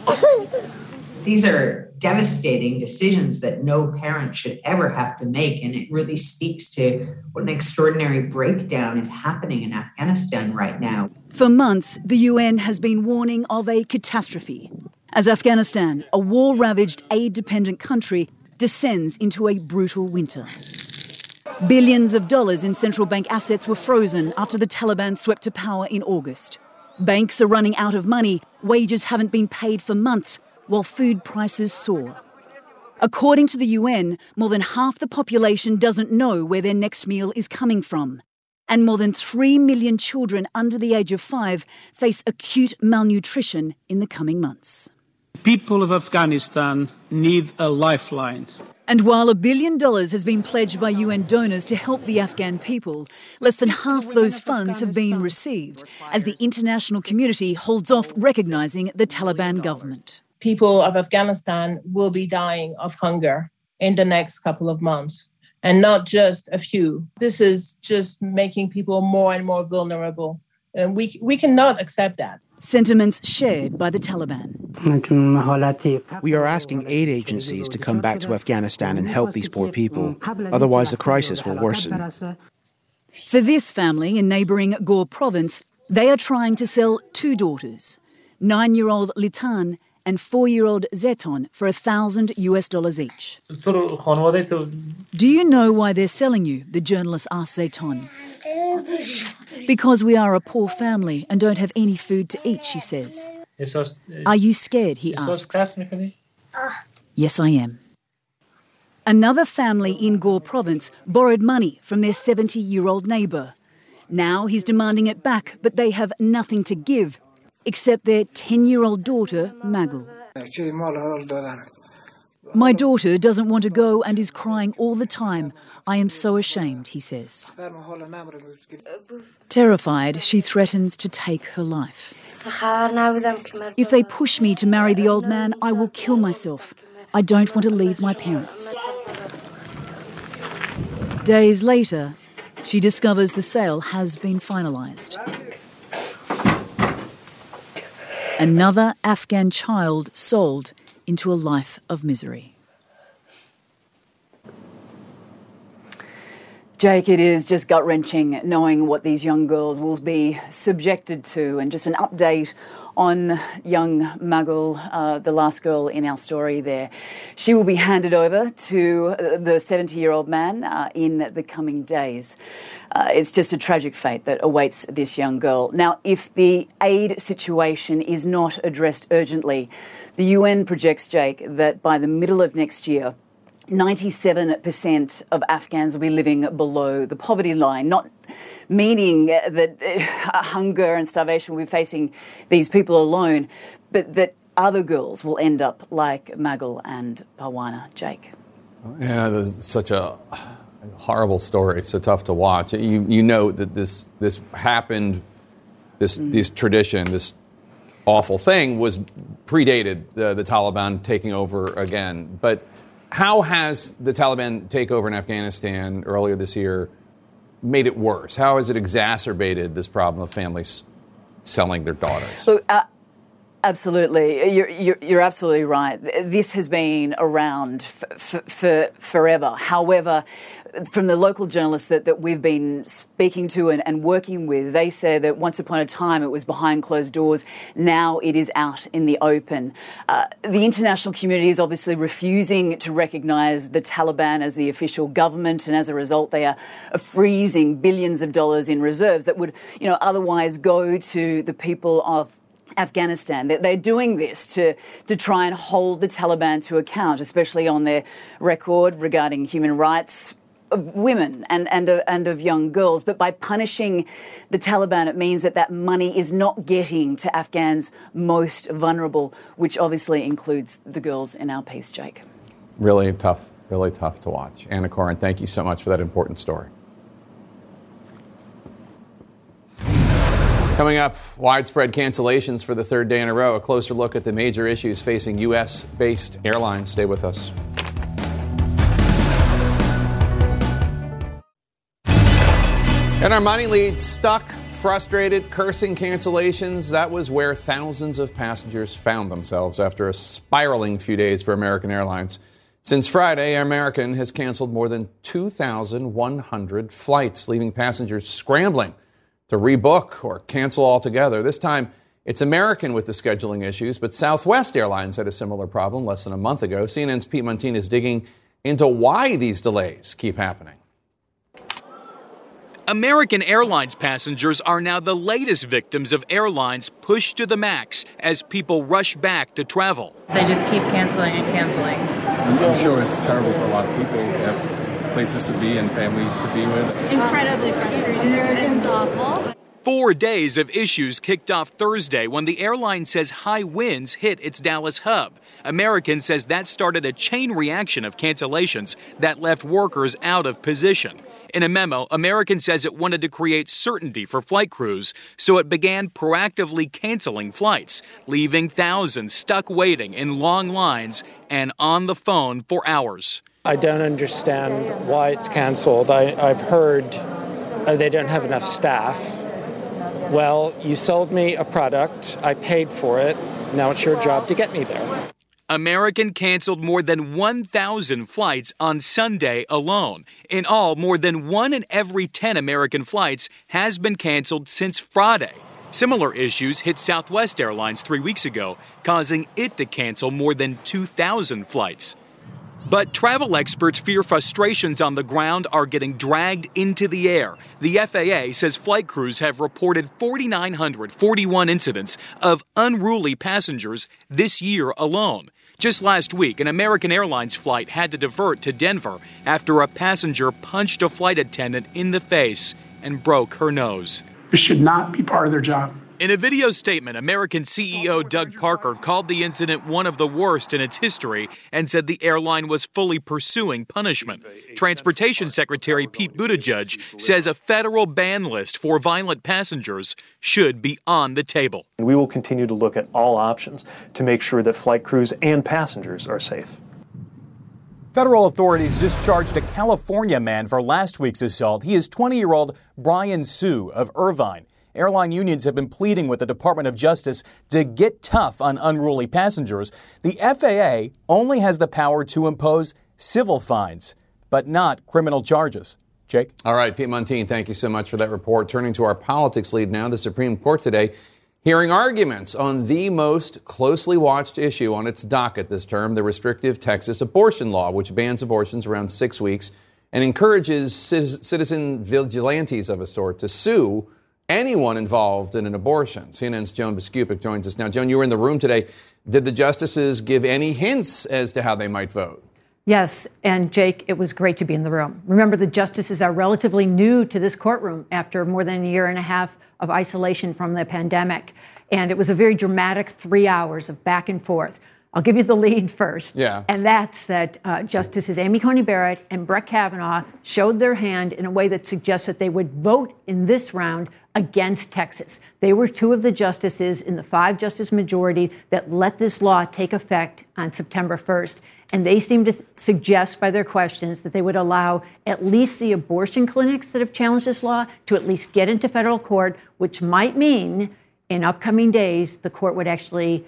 These are devastating decisions that no parent should ever have to make. And it really speaks to what an extraordinary breakdown is happening in Afghanistan right now. For months, the UN has been warning of a catastrophe as Afghanistan, a war ravaged, aid dependent country, descends into a brutal winter. Billions of dollars in central bank assets were frozen after the Taliban swept to power in August. Banks are running out of money, wages haven't been paid for months, while food prices soar. According to the UN, more than half the population doesn't know where their next meal is coming from. And more than 3 million children under the age of five face acute malnutrition in the coming months people of Afghanistan need a lifeline. And while a billion dollars has been pledged by UN donors to help the Afghan people, less than half those funds have been received as the international community holds off recognising the Taliban government. People of Afghanistan will be dying of hunger in the next couple of months, and not just a few. This is just making people more and more vulnerable. And we, we cannot accept that sentiments shared by the Taliban. We are asking aid agencies to come back to Afghanistan and help these poor people. Otherwise, the crisis will worsen. For this family in neighbouring Ghor province, they are trying to sell two daughters, nine year old Litan and four year old Zeton, for a thousand US dollars each. Do you know why they're selling you? The journalist asked Zeton. Because we are a poor family and don't have any food to eat, she says. Are you scared? He asks. Yes, I am. Another family in Ghor province borrowed money from their 70 year old neighbour. Now he's demanding it back, but they have nothing to give except their 10 year old daughter, Magul. My daughter doesn't want to go and is crying all the time. I am so ashamed, he says. Terrified, she threatens to take her life. If they push me to marry the old man, I will kill myself. I don't want to leave my parents. Days later, she discovers the sale has been finalised. Another Afghan child sold into a life of misery. Jake, it is just gut wrenching knowing what these young girls will be subjected to, and just an update on young Magul, uh, the last girl in our story there. She will be handed over to the 70 year old man uh, in the coming days. Uh, it's just a tragic fate that awaits this young girl. Now, if the aid situation is not addressed urgently, the UN projects, Jake, that by the middle of next year, 97% of Afghans will be living below the poverty line, not meaning that uh, hunger and starvation will be facing these people alone, but that other girls will end up like Magul and Parwana. Jake. Yeah, there's such a horrible story. It's so tough to watch. You you know that this this happened, this mm. this tradition, this awful thing was predated the, the Taliban taking over again. But how has the Taliban takeover in Afghanistan earlier this year made it worse? How has it exacerbated this problem of families selling their daughters? Uh, Absolutely, you're, you're, you're, absolutely right. This has been around for, for forever. However, from the local journalists that, that we've been speaking to and, and, working with, they say that once upon a time it was behind closed doors. Now it is out in the open. Uh, the international community is obviously refusing to recognise the Taliban as the official government, and as a result, they are freezing billions of dollars in reserves that would, you know, otherwise go to the people of Afghanistan. They're doing this to, to try and hold the Taliban to account, especially on their record regarding human rights of women and, and, and of young girls. But by punishing the Taliban, it means that that money is not getting to Afghans most vulnerable, which obviously includes the girls in our piece, Jake. Really tough, really tough to watch. Anna Coren, thank you so much for that important story. Coming up, widespread cancellations for the third day in a row. A closer look at the major issues facing U.S. based airlines. Stay with us. And our money leads stuck, frustrated, cursing cancellations. That was where thousands of passengers found themselves after a spiraling few days for American Airlines. Since Friday, American has canceled more than 2,100 flights, leaving passengers scrambling to rebook or cancel altogether. This time, it's American with the scheduling issues, but Southwest Airlines had a similar problem less than a month ago. CNN's Pete Muntean is digging into why these delays keep happening. American Airlines passengers are now the latest victims of airlines pushed to the max as people rush back to travel. They just keep canceling and canceling. I'm sure it's terrible for a lot of people places to be and family to be with. Incredibly frustrating. American's awful. Four days of issues kicked off Thursday when the airline says high winds hit its Dallas hub. American says that started a chain reaction of cancellations that left workers out of position. In a memo, American says it wanted to create certainty for flight crews, so it began proactively canceling flights, leaving thousands stuck waiting in long lines and on the phone for hours. I don't understand why it's canceled. I, have heard uh, they don't have enough staff. Well, you sold me a product, I paid for it, now it's your job to get me there. American canceled more than 1,000 flights on Sunday alone. In all, more than one in every 10 American flights has been canceled since Friday. Similar issues hit Southwest Airlines three weeks ago, causing it to cancel more than 2,000 flights. But travel experts fear frustrations on the ground are getting dragged into the air. The FAA says flight crews have reported 4,941 incidents of unruly passengers this year alone. Just last week, an American Airlines flight had to divert to Denver after a passenger punched a flight attendant in the face and broke her nose. This should not be part of their job. In a video statement, American CEO Doug Parker called the incident one of the worst in its history and said the airline was fully pursuing punishment. Transportation Secretary Pete Buttigieg says a federal ban list for violent passengers should be on the table. We will continue to look at all options to make sure that flight crews and passengers are safe. Federal authorities discharged a California man for last week's assault. He is 20 year old Brian Hsu of Irvine. Airline unions have been pleading with the Department of Justice to get tough on unruly passengers. The FAA only has the power to impose civil fines, but not criminal charges. Jake? All right, Pete Muntean, thank you so much for that report. Turning to our politics lead now, the Supreme Court today hearing arguments on the most closely watched issue on its docket this term the restrictive Texas abortion law, which bans abortions around six weeks and encourages citizen vigilantes of a sort to sue anyone involved in an abortion. CNN's Joan Biskupic joins us now. Joan, you were in the room today. Did the justices give any hints as to how they might vote? Yes, and Jake, it was great to be in the room. Remember, the justices are relatively new to this courtroom after more than a year and a half of isolation from the pandemic. And it was a very dramatic three hours of back and forth. I'll give you the lead first. Yeah. And that's that uh, Justices Amy Coney Barrett and Brett Kavanaugh showed their hand in a way that suggests that they would vote in this round against Texas. They were two of the justices in the five justice majority that let this law take effect on September 1st. And they seem to suggest by their questions that they would allow at least the abortion clinics that have challenged this law to at least get into federal court, which might mean in upcoming days the court would actually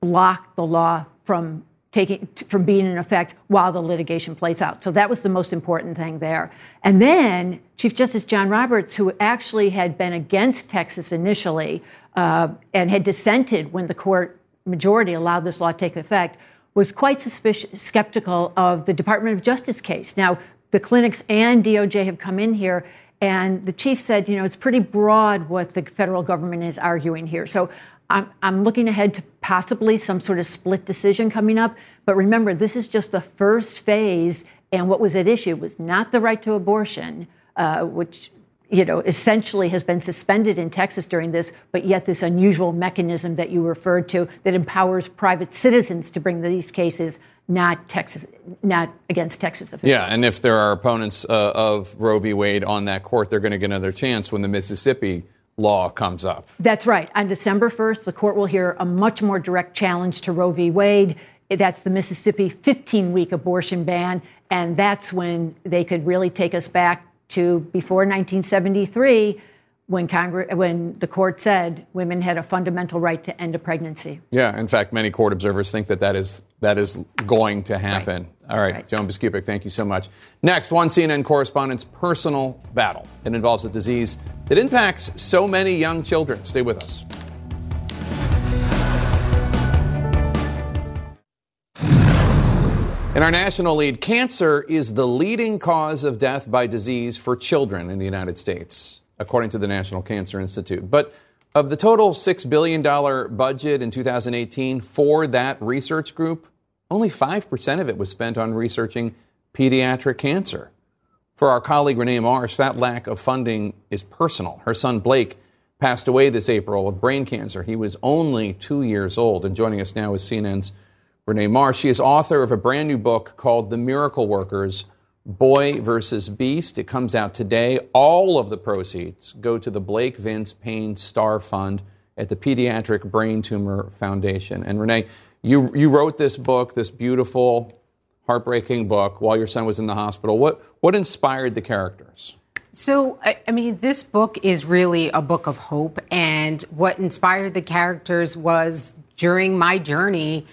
block the law from taking from being in effect while the litigation plays out. So that was the most important thing there. And then Chief Justice John Roberts, who actually had been against Texas initially uh, and had dissented when the court majority allowed this law to take effect, was quite suspicious, skeptical of the Department of Justice case. Now, the clinics and DOJ have come in here, and the chief said, you know, it's pretty broad what the federal government is arguing here. So I'm, I'm looking ahead to possibly some sort of split decision coming up. But remember, this is just the first phase, and what was at issue was not the right to abortion, uh, which you know, essentially has been suspended in Texas during this, but yet this unusual mechanism that you referred to that empowers private citizens to bring these cases, not Texas, not against Texas officials. Yeah, and if there are opponents uh, of Roe v. Wade on that court, they're going to get another chance when the Mississippi law comes up. That's right. On December 1st, the court will hear a much more direct challenge to Roe v. Wade. That's the Mississippi 15 week abortion ban. And that's when they could really take us back to before 1973 when Congress, when the court said women had a fundamental right to end a pregnancy. Yeah, in fact, many court observers think that that is that is going to happen. All right, right. Joan Biskupic, thank you so much. Next, one CNN correspondent's personal battle. It involves a disease that impacts so many young children. Stay with us. In our national lead, cancer is the leading cause of death by disease for children in the United States, according to the National Cancer Institute. But of the total $6 billion budget in 2018 for that research group, only 5% of it was spent on researching pediatric cancer. For our colleague Rene Marsh, that lack of funding is personal. Her son Blake passed away this April of brain cancer. He was only two years old. And joining us now is CNN's Rene Marsh. She is author of a brand new book called The Miracle Workers Boy versus Beast. It comes out today. All of the proceeds go to the Blake Vince Payne Star Fund at the Pediatric Brain Tumor Foundation. And Rene, you, you wrote this book, this beautiful, heartbreaking book, while your son was in the hospital. What, what inspired the characters? So, I mean, this book is really a book of hope. And what inspired the characters was during my journey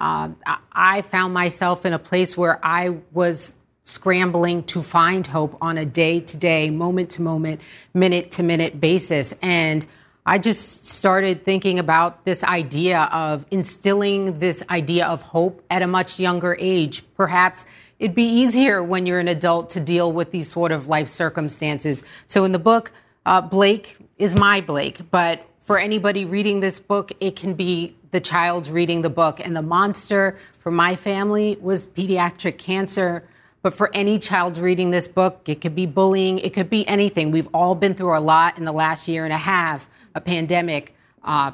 uh, I found myself in a place where I was scrambling to find hope on a day to day, moment to moment, minute to minute basis. And I just started thinking about this idea of instilling this idea of hope at a much younger age. Perhaps it'd be easier when you're an adult to deal with these sort of life circumstances. So in the book, uh, Blake is my Blake, but for anybody reading this book, it can be the child's reading the book. And the monster for my family was pediatric cancer. But for any child reading this book, it could be bullying, it could be anything. We've all been through a lot in the last year and a half a pandemic. Uh,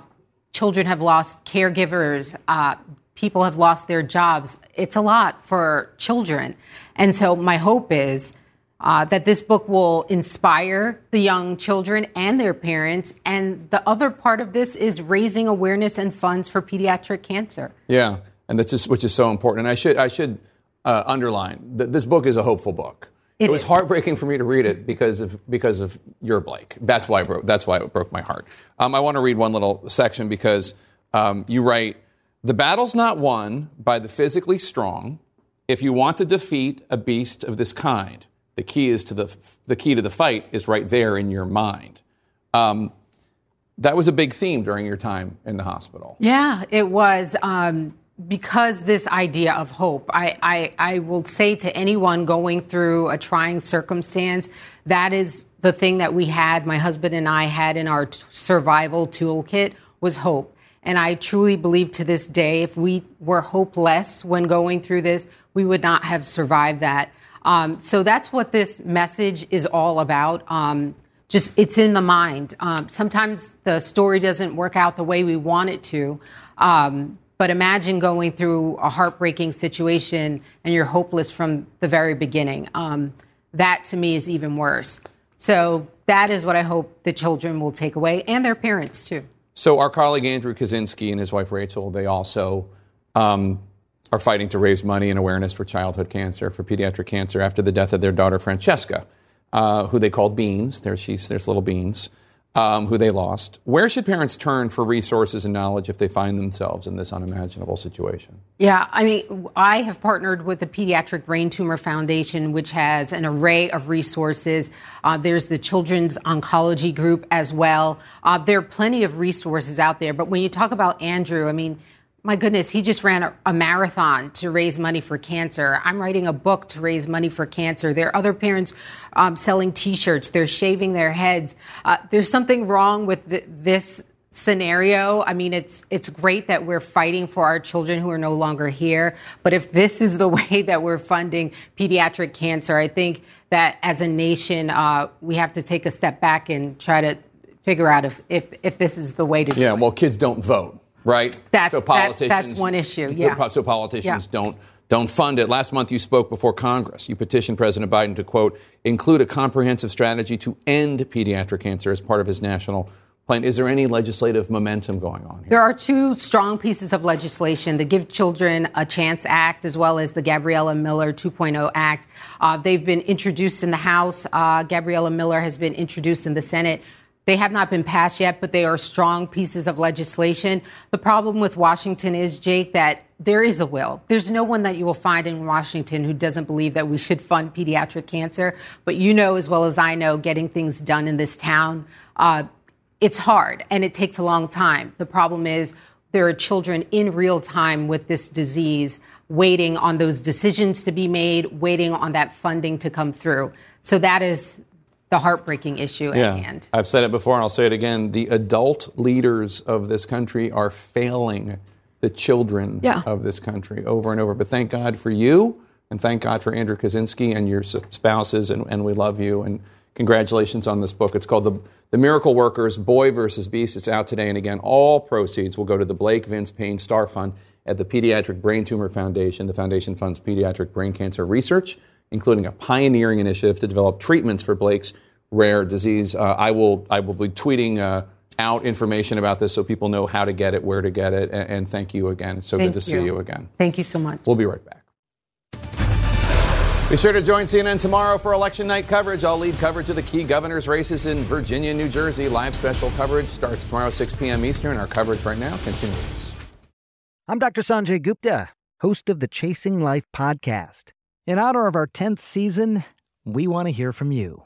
children have lost caregivers, uh, people have lost their jobs. It's a lot for children. And so my hope is uh, that this book will inspire the young children and their parents. And the other part of this is raising awareness and funds for pediatric cancer. Yeah, and that's just which is so important. And I should I should uh, underline that this book is a hopeful book. It, it was heartbreaking for me to read it because of because of your Blake. That's why broke, that's why it broke my heart. Um, I want to read one little section because um, you write the battle's not won by the physically strong. If you want to defeat a beast of this kind, the key is to the the key to the fight is right there in your mind. Um, that was a big theme during your time in the hospital. Yeah, it was. Um, because this idea of hope, I, I, I will say to anyone going through a trying circumstance, that is the thing that we had, my husband and I had in our survival toolkit was hope. And I truly believe to this day, if we were hopeless when going through this, we would not have survived that. Um, so that's what this message is all about. Um, just it's in the mind. Um, sometimes the story doesn't work out the way we want it to. Um, but imagine going through a heartbreaking situation and you're hopeless from the very beginning. Um, that to me is even worse. So that is what I hope the children will take away and their parents too. So our colleague Andrew Kaczynski and his wife Rachel, they also um, are fighting to raise money and awareness for childhood cancer, for pediatric cancer, after the death of their daughter Francesca, uh, who they called Beans. There she's there's little Beans um, who they lost. Where should parents turn for resources and knowledge if they find themselves in this unimaginable situation? Yeah, I mean, I have partnered with the Pediatric Brain Tumor Foundation, which has an array of resources. Uh, there's the Children's Oncology Group as well. Uh, there are plenty of resources out there. But when you talk about Andrew, I mean, my goodness, he just ran a, a, marathon to raise money for cancer. I'm writing a book to raise money for cancer. There are other parents um, selling T-shirts. They're shaving their heads. Uh, there's something wrong with th- this scenario. I mean, it's it's great that we're fighting for our children who are no longer here. But if this is the way that we're funding pediatric cancer, I think that as a nation, uh, we have to take a step back and try to figure out if if, if this is the way to. Yeah, well, kids don't vote right? That's, so politicians, that, that's one issue. Yeah. So politicians yeah. don't don't fund it. Last month, you spoke before Congress. You petitioned President Biden to quote include a comprehensive strategy to end pediatric cancer as part of his national plan. Is there any legislative momentum going on here? There are two strong pieces of legislation: the Give Children a Chance Act, as well as the Gabriella Miller 2.0 Act. Uh, they've been introduced in the House. Uh, Gabriella Miller has been introduced in the Senate. They have not been passed yet, but they are strong pieces of legislation. The problem with Washington is, Jake, that there is a will. There's no one that you will find in Washington who doesn't believe that we should fund pediatric cancer. But you know as well as I know, getting things done in this town, uh, it's hard and it takes a long time. The problem is there are children in real time with this disease waiting on those decisions to be made, waiting on that funding to come through. So that is the heartbreaking issue yeah. at hand. I've said it before and I'll say it again. The adult leaders of this country are failing the children yeah. of this country over and over. But thank God for you and thank God for Andrew Kaczynski and your spouses, and, and we love you. And congratulations on this book. It's called The, the Miracle Workers Boy versus Beast. It's out today. And again, all proceeds will go to the Blake Vince Payne Star Fund at the Pediatric Brain Tumor Foundation. The foundation funds pediatric brain cancer research including a pioneering initiative to develop treatments for Blake's rare disease. Uh, I will I will be tweeting uh, out information about this so people know how to get it, where to get it, and, and thank you again. It's so thank good to you. see you again. Thank you so much. We'll be right back. Be sure to join CNN tomorrow for election night coverage. I'll lead coverage of the key governor's races in Virginia and New Jersey. Live special coverage starts tomorrow, 6 p.m. Eastern. Our coverage right now continues. I'm Dr. Sanjay Gupta, host of the Chasing Life podcast. In honor of our 10th season, we want to hear from you.